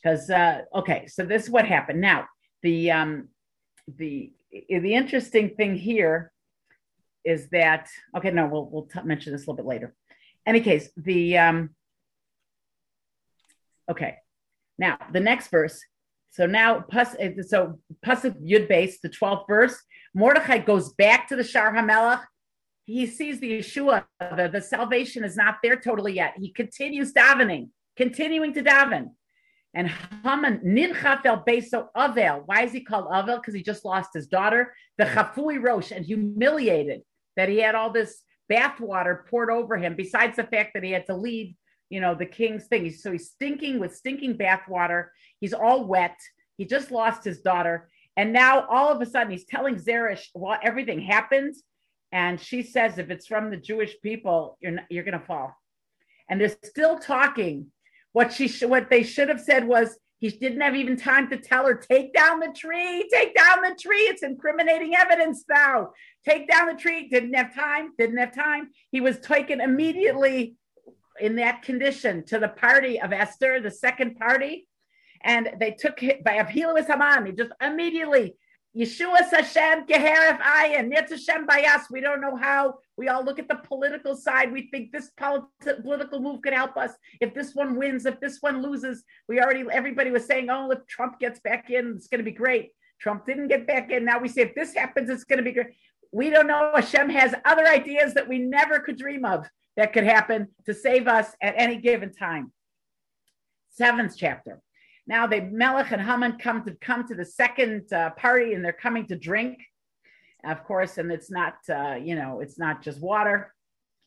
because uh, okay, so this is what happened. Now, the um, the the interesting thing here is that okay, no, we'll we'll t- mention this a little bit later. Any case, the um, okay, now the next verse. So now, pus, so pasuk yud base, the twelfth verse. Mordechai goes back to the Shar Hamelach. He sees the Yeshua, the, the salvation is not there totally yet. He continues davening, continuing to daven. And Haman nincha fell beso Avel. Why is he called Avel? Because he just lost his daughter, the Chafui Rosh, and humiliated that he had all this bathwater poured over him, besides the fact that he had to lead, you know, the king's thing. So he's stinking with stinking bathwater. He's all wet. He just lost his daughter. And now all of a sudden he's telling Zeresh, well, everything happened. And she says, if it's from the Jewish people, you're, you're going to fall. And they're still talking. What she sh- what they should have said was he didn't have even time to tell her, take down the tree, take down the tree. It's incriminating evidence now. Take down the tree. Didn't have time, didn't have time. He was taken immediately in that condition to the party of Esther, the second party. And they took him by Avhilu Haman. He just immediately Yeshua Hashem Geheref Ayin, Hashem Bayas. We don't know how. We all look at the political side. We think this politi- political move can help us. If this one wins, if this one loses, we already, everybody was saying, oh, if Trump gets back in, it's going to be great. Trump didn't get back in. Now we say, if this happens, it's going to be great. We don't know. Hashem has other ideas that we never could dream of that could happen to save us at any given time. Seventh chapter. Now they Melech and Haman come to come to the second uh, party, and they're coming to drink, of course. And it's not, uh, you know, it's not just water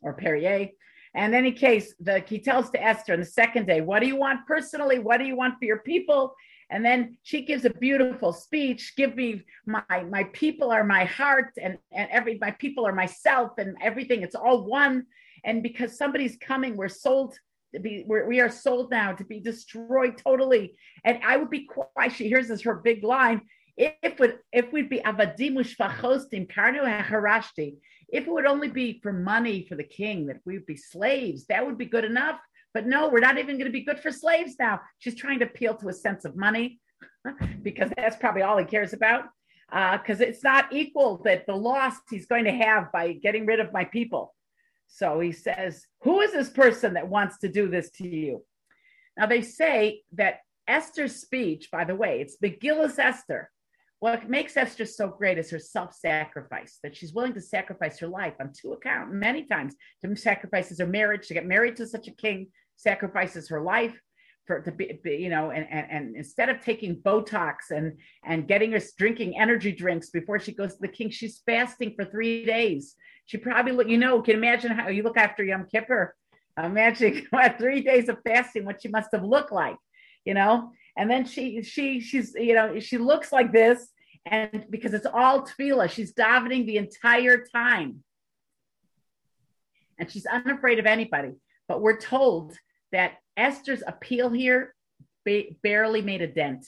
or Perrier. And in any case, the he tells to Esther on the second day, "What do you want personally? What do you want for your people?" And then she gives a beautiful speech. Give me my my people are my heart, and and every my people are myself, and everything. It's all one. And because somebody's coming, we're sold be we're, we are sold now to be destroyed totally. And I would be quiet. She hears this her big line. If would if we'd be avadim ushvachostim karnu harashti, if it would only be for money for the king, that we'd be slaves, that would be good enough. But no, we're not even going to be good for slaves now. She's trying to appeal to a sense of money because that's probably all he cares about. Because uh, it's not equal that the loss he's going to have by getting rid of my people. So he says, Who is this person that wants to do this to you? Now they say that Esther's speech, by the way, it's Megillus Esther. What makes Esther so great is her self-sacrifice, that she's willing to sacrifice her life on two accounts, many times. To sacrifices her marriage, to get married to such a king, sacrifices her life for to be, be you know, and, and and instead of taking Botox and and getting her drinking energy drinks before she goes to the king, she's fasting for three days she probably look, you know, can imagine how you look after Yom Kippur. Imagine what three days of fasting, what she must have looked like, you know. And then she she she's you know she looks like this, and because it's all tefillah, she's davening the entire time, and she's unafraid of anybody. But we're told that Esther's appeal here ba- barely made a dent.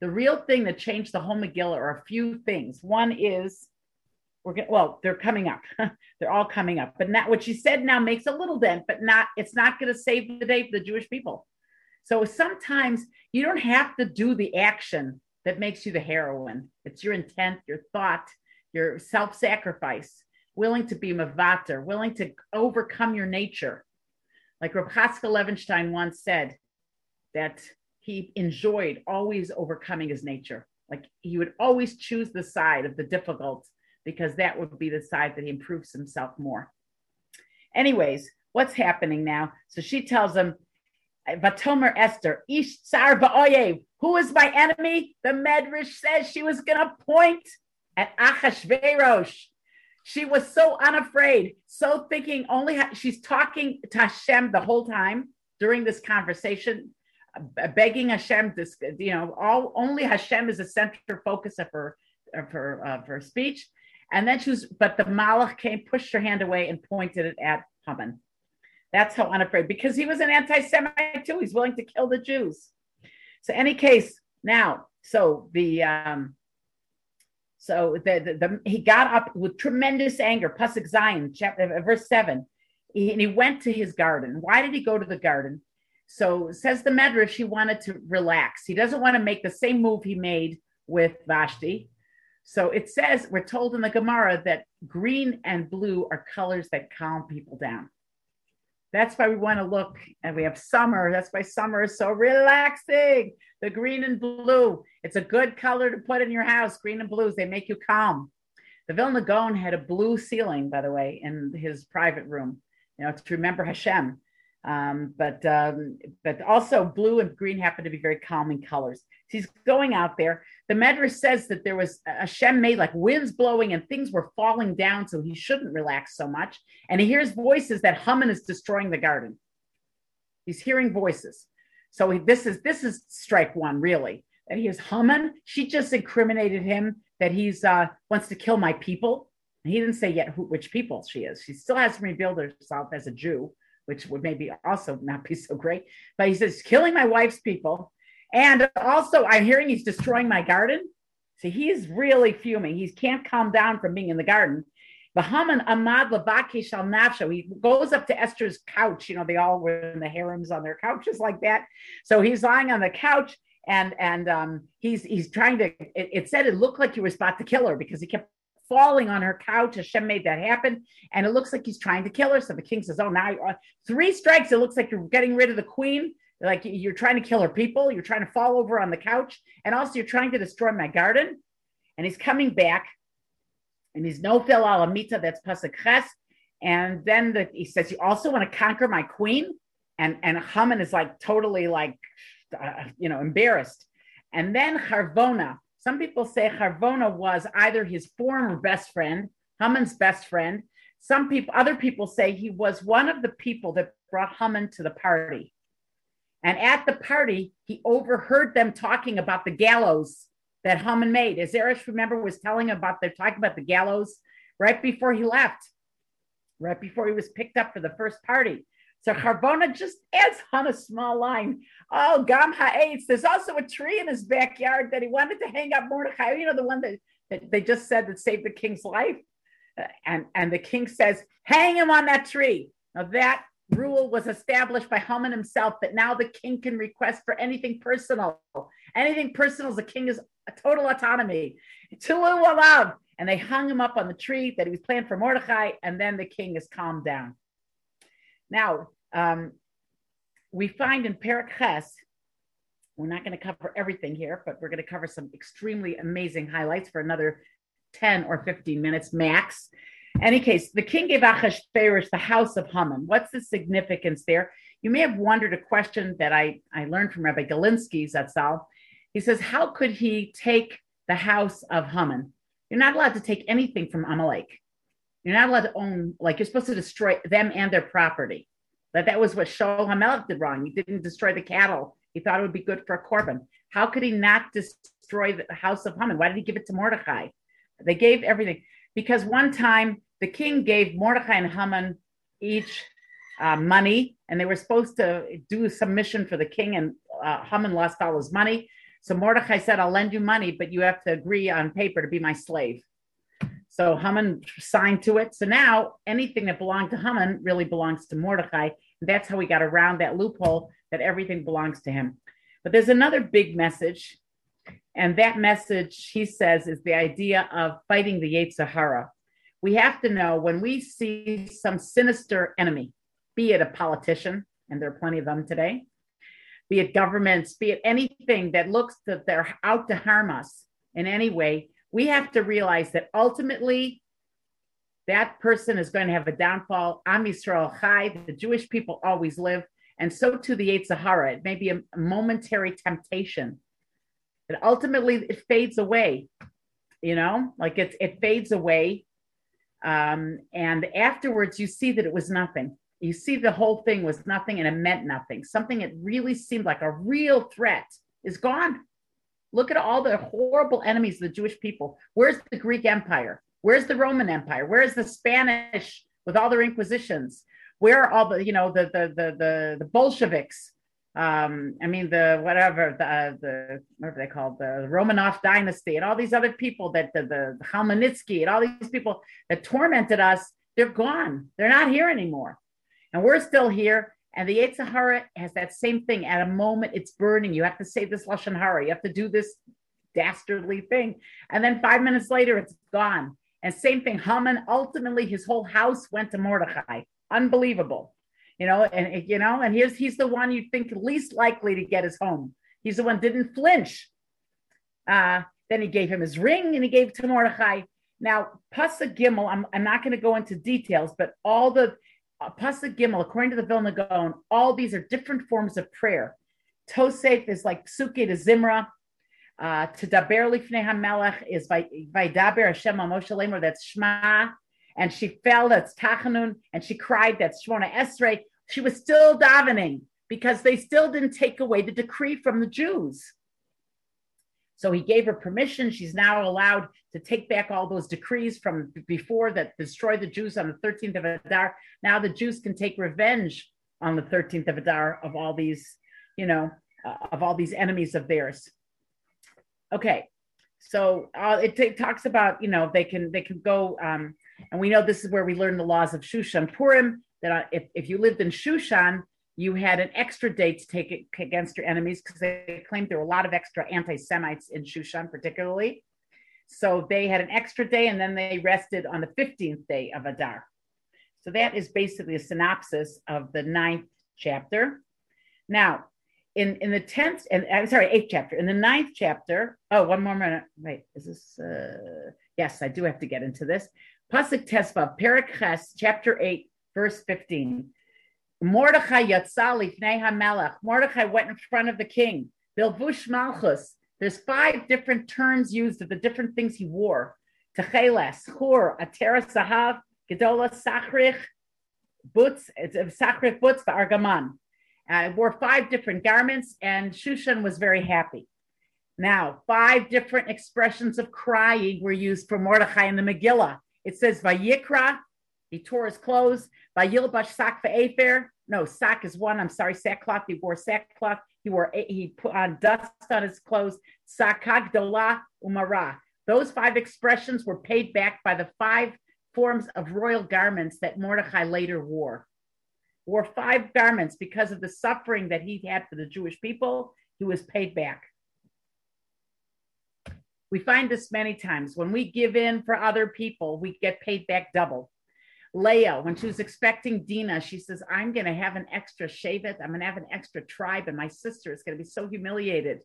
The real thing that changed the whole Megillah are a few things. One is we're going well they're coming up. They're all coming up. But not what she said now makes a little dent but not it's not going to save the day for the jewish people. So sometimes you don't have to do the action that makes you the heroine. It's your intent your thought your self-sacrifice willing to be mavater willing to overcome your nature like Chatzkel Levenstein once said that he enjoyed always overcoming his nature like he would always choose the side of the difficult because that would be the side that he improves himself more. Anyways, what's happening now? So she tells him, Vatomer Esther, Ish Tsar Ba'oyev, who is my enemy? The Medrash says she was going to point at Achashverosh. She was so unafraid, so thinking only ha- she's talking to Hashem the whole time during this conversation, begging Hashem, this, you know, all only Hashem is the center focus of her of her of her speech. And then she was, but the Malach came, pushed her hand away, and pointed it at Haman. That's how unafraid, because he was an anti-Semite too. He's willing to kill the Jews. So, any case, now, so the um, So the, the, the he got up with tremendous anger. Pasuk Zayin, chapter uh, verse seven, and he went to his garden. Why did he go to the garden? So says the Medrash, he wanted to relax. He doesn't want to make the same move he made with Vashti. So it says we're told in the Gemara that green and blue are colors that calm people down. That's why we want to look, and we have summer. That's why summer is so relaxing. The green and blue. It's a good color to put in your house. Green and blues, they make you calm. The Vilna Gaon had a blue ceiling, by the way, in his private room, you know, to remember Hashem. Um, but um, but also blue and green happen to be very calming colors. So he's going out there. The Medrash says that there was Hashem made like winds blowing and things were falling down, so he shouldn't relax so much. And he hears voices that Haman is destroying the garden. He's hearing voices. So he, this is this is strike one really. That he is Haman. She just incriminated him that he's uh, wants to kill my people. He didn't say yet who, which people she is. She still hasn't revealed herself as a Jew which would maybe also not be so great. But he says, killing my wife's people. And also, I'm hearing he's destroying my garden. So he's really fuming. He can't calm down from being in the garden. Bahaman Ahmad Lavake Shal Nafsho. He goes up to Esther's couch. You know, they all were in the harems on their couches like that. So he's lying on the couch and and um, he's he's trying to. It, it, said it looked like he was about to kill her because he kept falling on her couch. Hashem made that happen. And it looks like he's trying to kill her. So the king says, Oh, now uh, three strikes. It looks like you're getting rid of the queen. Like you're trying to kill her people. You're trying to fall over on the couch. And also, you're trying to destroy my garden. And he's coming back. And he's no fil alamita. That's pasuk ches. And then the, he says, You also want to conquer my queen? And, and Haman is like totally like, uh, you know, embarrassed. And then Harvona, some people say Harvona was either his former best friend, Haman's best friend. Some people, other people say he was one of the people that brought Haman to the party. And at the party, he overheard them talking about the gallows that Haman made. As Zeresh, remember, was telling about they're talking about the gallows right before he left, right before he was picked up for the first party. So Harvona just adds on a small line. Oh, Gam Ha'etz. There's also a tree in his backyard that he wanted to hang up Mordechai. You know, the one that, that they just said that saved the king's life. Uh, and, and the king says, hang him on that tree. Now that rule was established by Haman himself that now the king can request for anything personal. Anything personal, is the king is a total autonomy. Tulu alav. And they hung him up on the tree that he was planning for Mordechai, and then the king is calmed down. Now, um, we find in Perak Ches, we're not going to cover everything here, but we're going to cover some extremely amazing highlights for another 10 or 15 minutes max. Any case, the king gave Achashverosh the house of Haman. What's the significance there? You may have wondered a question that I, I learned from Rabbi Galinsky Zatzal. He says, How could he take the house of Haman? You're not allowed to take anything from Amalek. You're not allowed to own, like, you're supposed to destroy them and their property. That that was what Shaul HaMelech did wrong. He didn't destroy the cattle. He thought it would be good for a korban. How could he not destroy the house of Haman? Why did he give it to Mordecai? They gave everything because one time the king gave Mordecai and Haman each uh, money, and they were supposed to do some mission for the king, and uh, Haman lost all his money. So Mordecai said, "I'll lend you money, but you have to agree on paper to be my slave." So Haman signed to it. So now anything that belonged to Haman really belongs to Mordechai. That's how we got around that loophole that everything belongs to him. But there's another big message. And that message, he says, is the idea of fighting the Yetzer Hara. We have to know when we see some sinister enemy, be it a politician, and there are plenty of them today, be it governments, be it anything that looks that they're out to harm us in any way, we have to realize that ultimately that person is going to have a downfall. Am Yisrael Chai, the Jewish people always live, and so too the Yetzer Hara. It may be a, momentary temptation, but ultimately it fades away. You know, like it it fades away, um, and afterwards you see that it was nothing. You see the whole thing was nothing, and it meant nothing. Something that really seemed like a real threat is gone. Look at all the horrible enemies of the Jewish people. Where's the Greek Empire? Where's the Roman Empire? Where's the Spanish with all their inquisitions? Where are all the, you know, the the the the, the Bolsheviks? um, I mean, the whatever the uh, the what are they called the Romanov dynasty and all these other people that the the Chmielnicki and all these people that tormented us, they're gone. They're not here anymore, and we're still here. And the Yetzer Hara has that same thing. At a moment, it's burning. You have to say this lashon hara. You have to do this dastardly thing, and then five minutes later, it's gone. And same thing, Haman. Ultimately, his whole house went to Mordechai. Unbelievable you know, and you know, and here's he's the one you think least likely to get his home. He's the one didn't flinch. Uh, then he gave him his ring and he gave to Mordechai. Now, Pasuk Gimel, I'm, I'm not going to go into details, but all the Pasuk Gimel, according to the Vilna Gaon, all these are different forms of prayer. Tosef is like Suke to Zimra. Uh, to Daber Lifnei HaMelech is Vaidaber Hashem Moshe Lemor, that's Shema and she fell, that's Tachanun, and she cried, that's Shmona Esrei. She was still davening because they still didn't take away the decree from the Jews. So he gave her permission. She's now allowed to take back all those decrees from before that destroyed the Jews on the 13th of Adar. Now the Jews can take revenge on the 13th of Adar of all these, you know, uh, of all these enemies of theirs. Okay, so uh, it, t- talks about you know they can they can go um, and we know this is where we learn the laws of Shushan Purim, that uh, if, if you lived in Shushan, you had an extra day to take it against your enemies because they claimed there were a lot of extra anti Semites in Shushan, particularly. So they had an extra day and then they rested on the 15th day of Adar. So that is basically a synopsis of the ninth chapter. Now, in, in the 10th, and I'm sorry, eighth chapter, in the ninth chapter, oh, one more minute. Wait, is this? Uh, yes, I do have to get into this. Pasuk Tesva, Perik Ches, chapter 8, verse 15. Mordechai Yatzali Fnei HaMelech. Mordechai went in front of the king. Bilvush Malchus. There's five different terms used of the different things he wore. Techeles, Chur, Atera Sahav, Gedola Sachrich, Butz, Sachrich Butz, Argaman. I uh, wore five different garments, and Shushan was very happy. Now, five different expressions of crying were used for Mordechai in the Megillah. It says Vayikra, he tore his clothes. Vayilbash sak afer. No, sack is one. I'm sorry, sackcloth. He wore sackcloth. He wore he put on dust on his clothes. Sakag dola umara. Those five expressions were paid back by the five forms of royal garments that Mordechai later wore. Wore five garments because of the suffering that he had for the Jewish people. He was paid back. We find this many times. When we give in for other people, we get paid back double. Leah, when she was expecting Dina, she says, I'm going to have an extra Shevet. I'm going to have an extra tribe, and my sister is going to be so humiliated.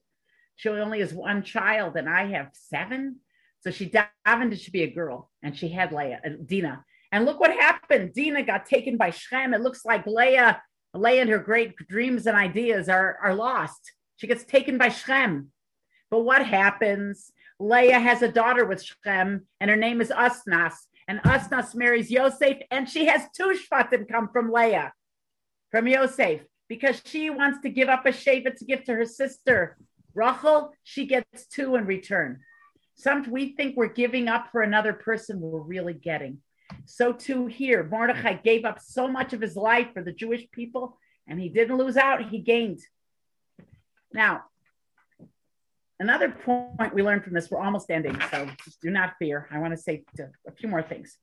She only has one child, and I have seven. So she davened to be a girl, and she had Leah, uh, Dina. And look what happened. Dina got taken by Shem. It looks like Leah, Leah and her great dreams and ideas are, are lost. She gets taken by Shem. But what happens? Leah has a daughter with Shem, and her name is Asnas. And Asnas marries Yosef, and she has two Shvatim come from Leah, from Yosef, because she wants to give up a Shevet to give to her sister. Rachel, she gets two in return. Some we think we're giving up for another person, we're really getting. So too here, Mordechai gave up so much of his life for the Jewish people, and he didn't lose out, he gained. Now, Another point we learned from this, we're almost ending, so do not fear. I want to say a few more things.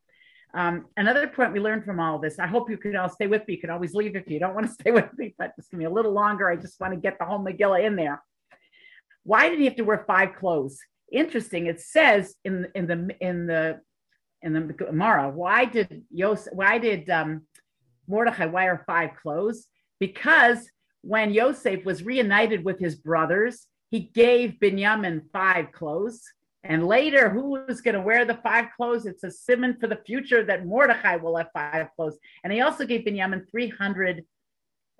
Um, another point we learned from all this, I hope you could all stay with me. You could always leave if you don't want to stay with me, but it's going to be a little longer. I just want to get the whole Megillah in there. Why did he have to wear five clothes? Interesting. It says in in the in the in the Gemara, why did Yos, why did um, Mordechai wear five clothes? Because when Yosef was reunited with his brothers, he gave Binyamin five clothes. And later, who was going to wear the five clothes? It's a simon for the future that Mordechai will have five clothes. And he also gave Binyamin 300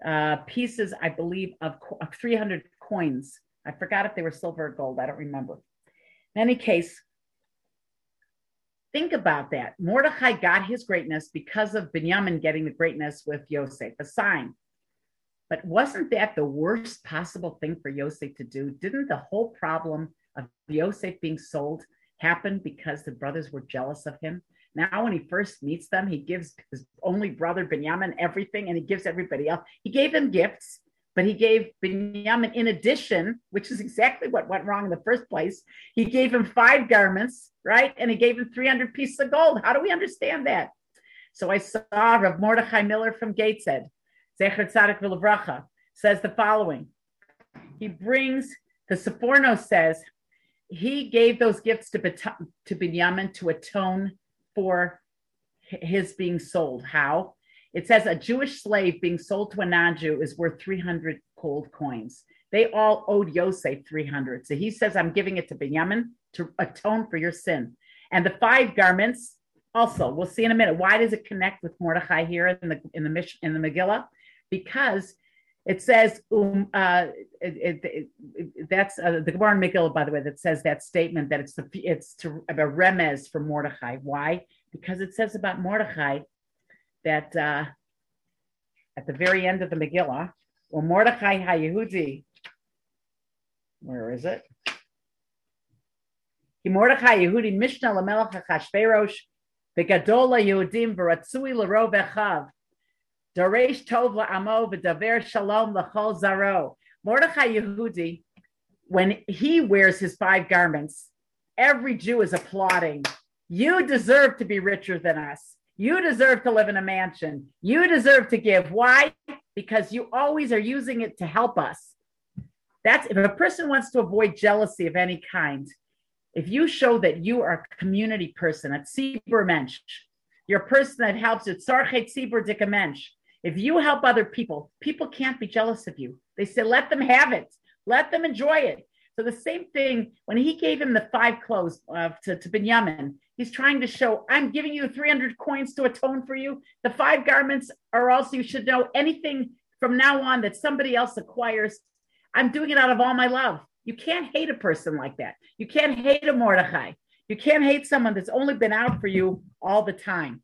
uh, pieces, I believe, of, of 300 coins. I forgot if they were silver or gold. I don't remember. In any case, think about that. Mordechai got his greatness because of Binyamin getting the greatness with Yosef, a sign. But wasn't that the worst possible thing for Yosef to do? Didn't the whole problem of Yosef being sold happen because the brothers were jealous of him? Now, when he first meets them, he gives his only brother Benjamin everything and he gives everybody else. He gave them gifts, but he gave Binyamin, in addition, which is exactly what went wrong in the first place, he gave him five garments, right? And he gave him 300 pieces of gold. How do we understand that? So I saw Rav Mordechai Miller from Gateshead, Zecher Tzadik V'Levracha, says the following. He brings, the Seforno says, he gave those gifts to, to Binyamin to atone for his being sold. How? It says a Jewish slave being sold to a non-Jew is worth 300 gold coins. They all owed Yosef 300. So he says, I'm giving it to Binyamin to atone for your sin. And the five garments also, we'll see in a minute. Why does it connect with Mordechai here in the in the in the Megillah? Because it says um, uh, it, it, it, that's uh, the Gemara in Megillah, by the way, that says that statement that it's the it's to a remez for Mordechai. Why? Because it says about Mordechai that uh, at the very end of the Megillah, well, Mordechai HaYehudi, where is it? Mordechai Yehudi Mishneh Lamelech HaChashverosh V'gadola Yehudim V'ratzui L'rov Echav Daresh Tov La'amo V'daver Shalom L'chol Zaro Mordechai Yehudi, when he wears his five garments, every Jew is applauding. You deserve to be richer than us. You deserve to live in a mansion. You deserve to give. Why? Because you always are using it to help us. That's if a person wants to avoid jealousy of any kind, if you show that you are a community person, a tzibur mensch, you're a person that helps it, sarchet tzibur mensch. If you help other people, people can't be jealous of you. They say, let them have it, let them enjoy it. So the same thing when he gave him the five clothes uh, to, to Binyamin, he's trying to show, I'm giving you 300 coins to atone for you. The five garments are also, you should know anything from now on that somebody else acquires. I'm doing it out of all my love. You can't hate a person like that. You can't hate a Mordechai. You can't hate someone that's only been out for you all the time.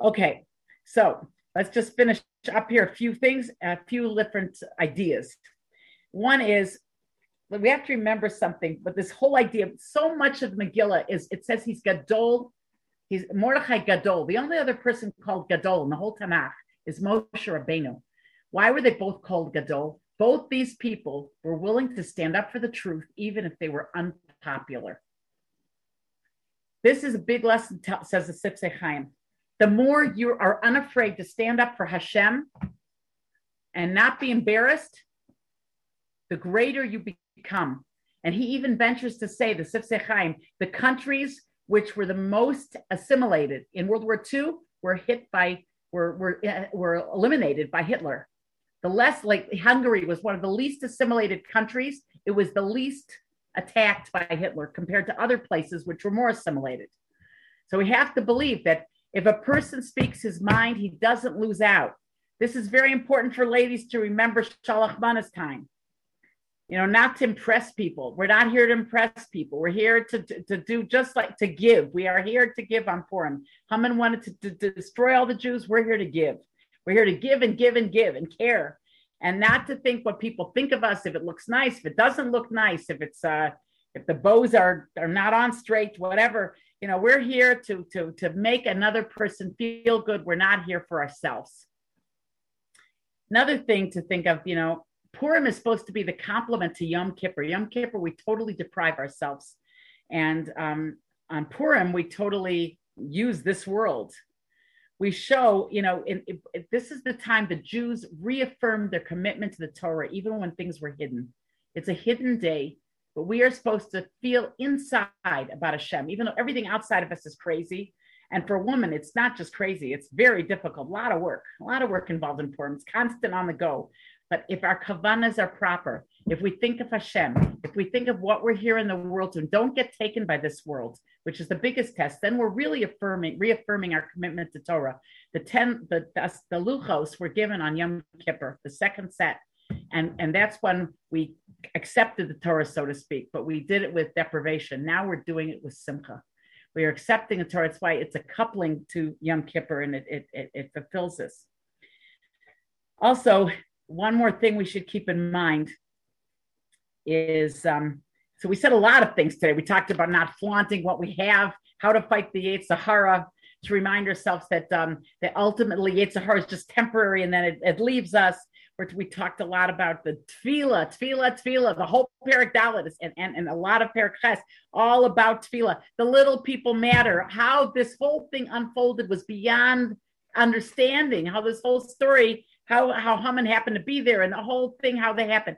Okay, so let's just finish up here a few things, a few different ideas. One is we have to remember something, but this whole idea, so much of Megillah is it says he's Gadol, he's Mordechai Gadol. The only other person called Gadol in the whole Tanakh is Moshe Rabbeinu. Why were they both called Gadol? Both these people were willing to stand up for the truth, even if they were unpopular. This is a big lesson, says the Sifsei Chaim. The more you are unafraid to stand up for Hashem and not be embarrassed, the greater you become. And he even ventures to say, the Sifsei Chaim, the countries which were the most assimilated in World War II were hit by, were, were, uh, were eliminated by Hitler. The less, like Hungary was one of the least assimilated countries. It was the least attacked by Hitler compared to other places which were more assimilated. So we have to believe that if a person speaks his mind, he doesn't lose out. This is very important for ladies to remember Shalach Manas time you know, not to impress people. We're not here to impress people. We're here to, to, to do just like to give. We are here to give on Purim. Haman wanted to, to, to destroy all the Jews. We're here to give. We're here to give and give and give and care and not to think what people think of us if it looks nice, if it doesn't look nice, if it's uh if the bows are are not on straight, whatever. You know, we're here to to to make another person feel good. We're not here for ourselves. Another thing to think of, you know, Purim is supposed to be the complement to Yom Kippur. Yom Kippur, we totally deprive ourselves. And um, on Purim, we totally use this world. We show, you know, in, in, in, this is the time the Jews reaffirmed their commitment to the Torah, even when things were hidden. It's a hidden day, but we are supposed to feel inside about Hashem, even though everything outside of us is crazy. And for a woman, it's not just crazy, it's very difficult, a lot of work, a lot of work involved in. It's constant on the go. But if our kavanas are proper, if we think of Hashem, if we think of what we're here in the world to and don't get taken by this world, which is the biggest test, then we're really affirming, reaffirming our commitment to Torah. The ten, the the, the luchos were given on Yom Kippur, the second set, and and that's when we accepted the Torah, so to speak. But we did it with deprivation. Now we're doing it with simcha. We are accepting the Torah. That's why it's a coupling to Yom Kippur, and it it, it, it fulfills this. Also, one more thing we should keep in mind is um, so we said a lot of things today. We talked about not flaunting what we have, how to fight the Yetzer Hara, to remind ourselves that um, that ultimately Yetzer Hara is just temporary and then it, it leaves us. Where we talked a lot about the tefillah, tefillah, tefillah, the whole Dalet and, and, and a lot of Ches, all about tefillah. The little people matter. How this whole thing unfolded was beyond understanding. How this whole story, how how Haman happened to be there, and the whole thing, how they happened.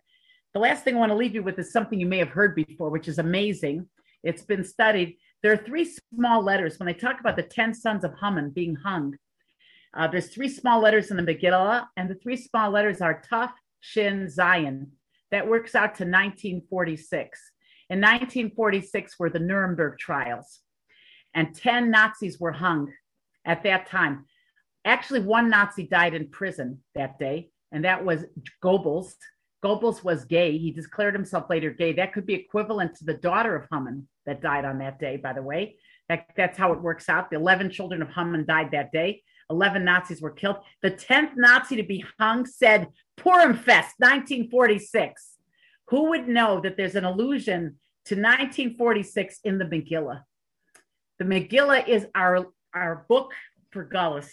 The last thing I want to leave you with is something you may have heard before, which is amazing. It's been studied. There are three small letters when they talk about the ten sons of Haman being hung uh, there's three small letters in the Megillah, and the three small letters are Tuf, Shin, Zayin. That works out to 1946. In 1946 were the Nuremberg trials, and 10 Nazis were hung at that time. Actually, one Nazi died in prison that day, and that was Goebbels. Goebbels was gay. He declared himself later gay. That could be equivalent to the daughter of Haman that died on that day, by the way. That, that's how it works out. The 11 children of Haman died that day. 11 Nazis were killed. The 10th Nazi to be hung said Purim Fest, 1946. Who would know that there's an allusion to 1946 in the Megillah? The Megillah is our, our book for Gullus.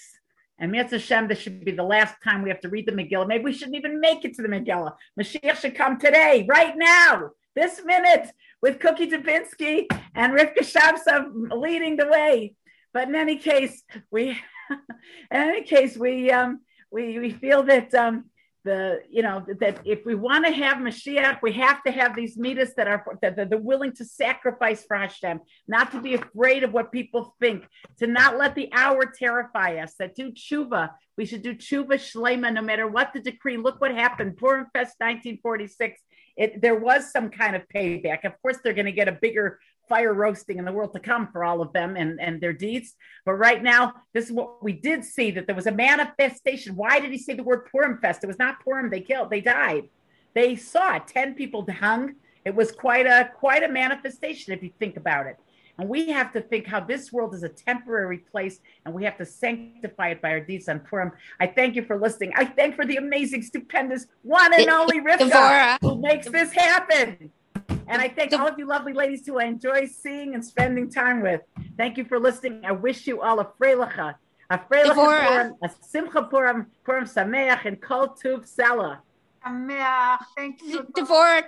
And Mitzvah Hashem, this should be the last time we have to read the Megillah. Maybe we shouldn't even make it to the Megillah. Mashiach should come today, right now, this minute, with Cookie Dubinsky and Rivka Shabsov leading the way. But in any case, we in any case, we um, we we feel that um, the you know that if we want to have Mashiach, we have to have these midas that are that they're willing to sacrifice for Hashem, not to be afraid of what people think, to not let the hour terrify us. That do tshuva, we should do tshuva shlema no matter what the decree. Look what happened, Purim Fest 1946. It, there was some kind of payback. Of course, they're going to get a bigger fire roasting in the world to come for all of them and, and their deeds. But right now, this is what we did see that there was a manifestation. Why did he say the word Purim Fest? It was not Purim, they killed, they died. They saw 10 people hung. It was quite a quite a manifestation if you think about it. And we have to think how this world is a temporary place and we have to sanctify it by our deeds on Purim. I thank you for listening. I thank for the amazing, stupendous, one and only Rivka who makes this happen. And I thank all of you lovely ladies who I enjoy seeing and spending time with. Thank you for listening. I wish you all a freilacha, a freilacha Purim, a simcha Purim, Purim Sameach, and Kol Tuv Salah. Sameach. Thank you. Devorah,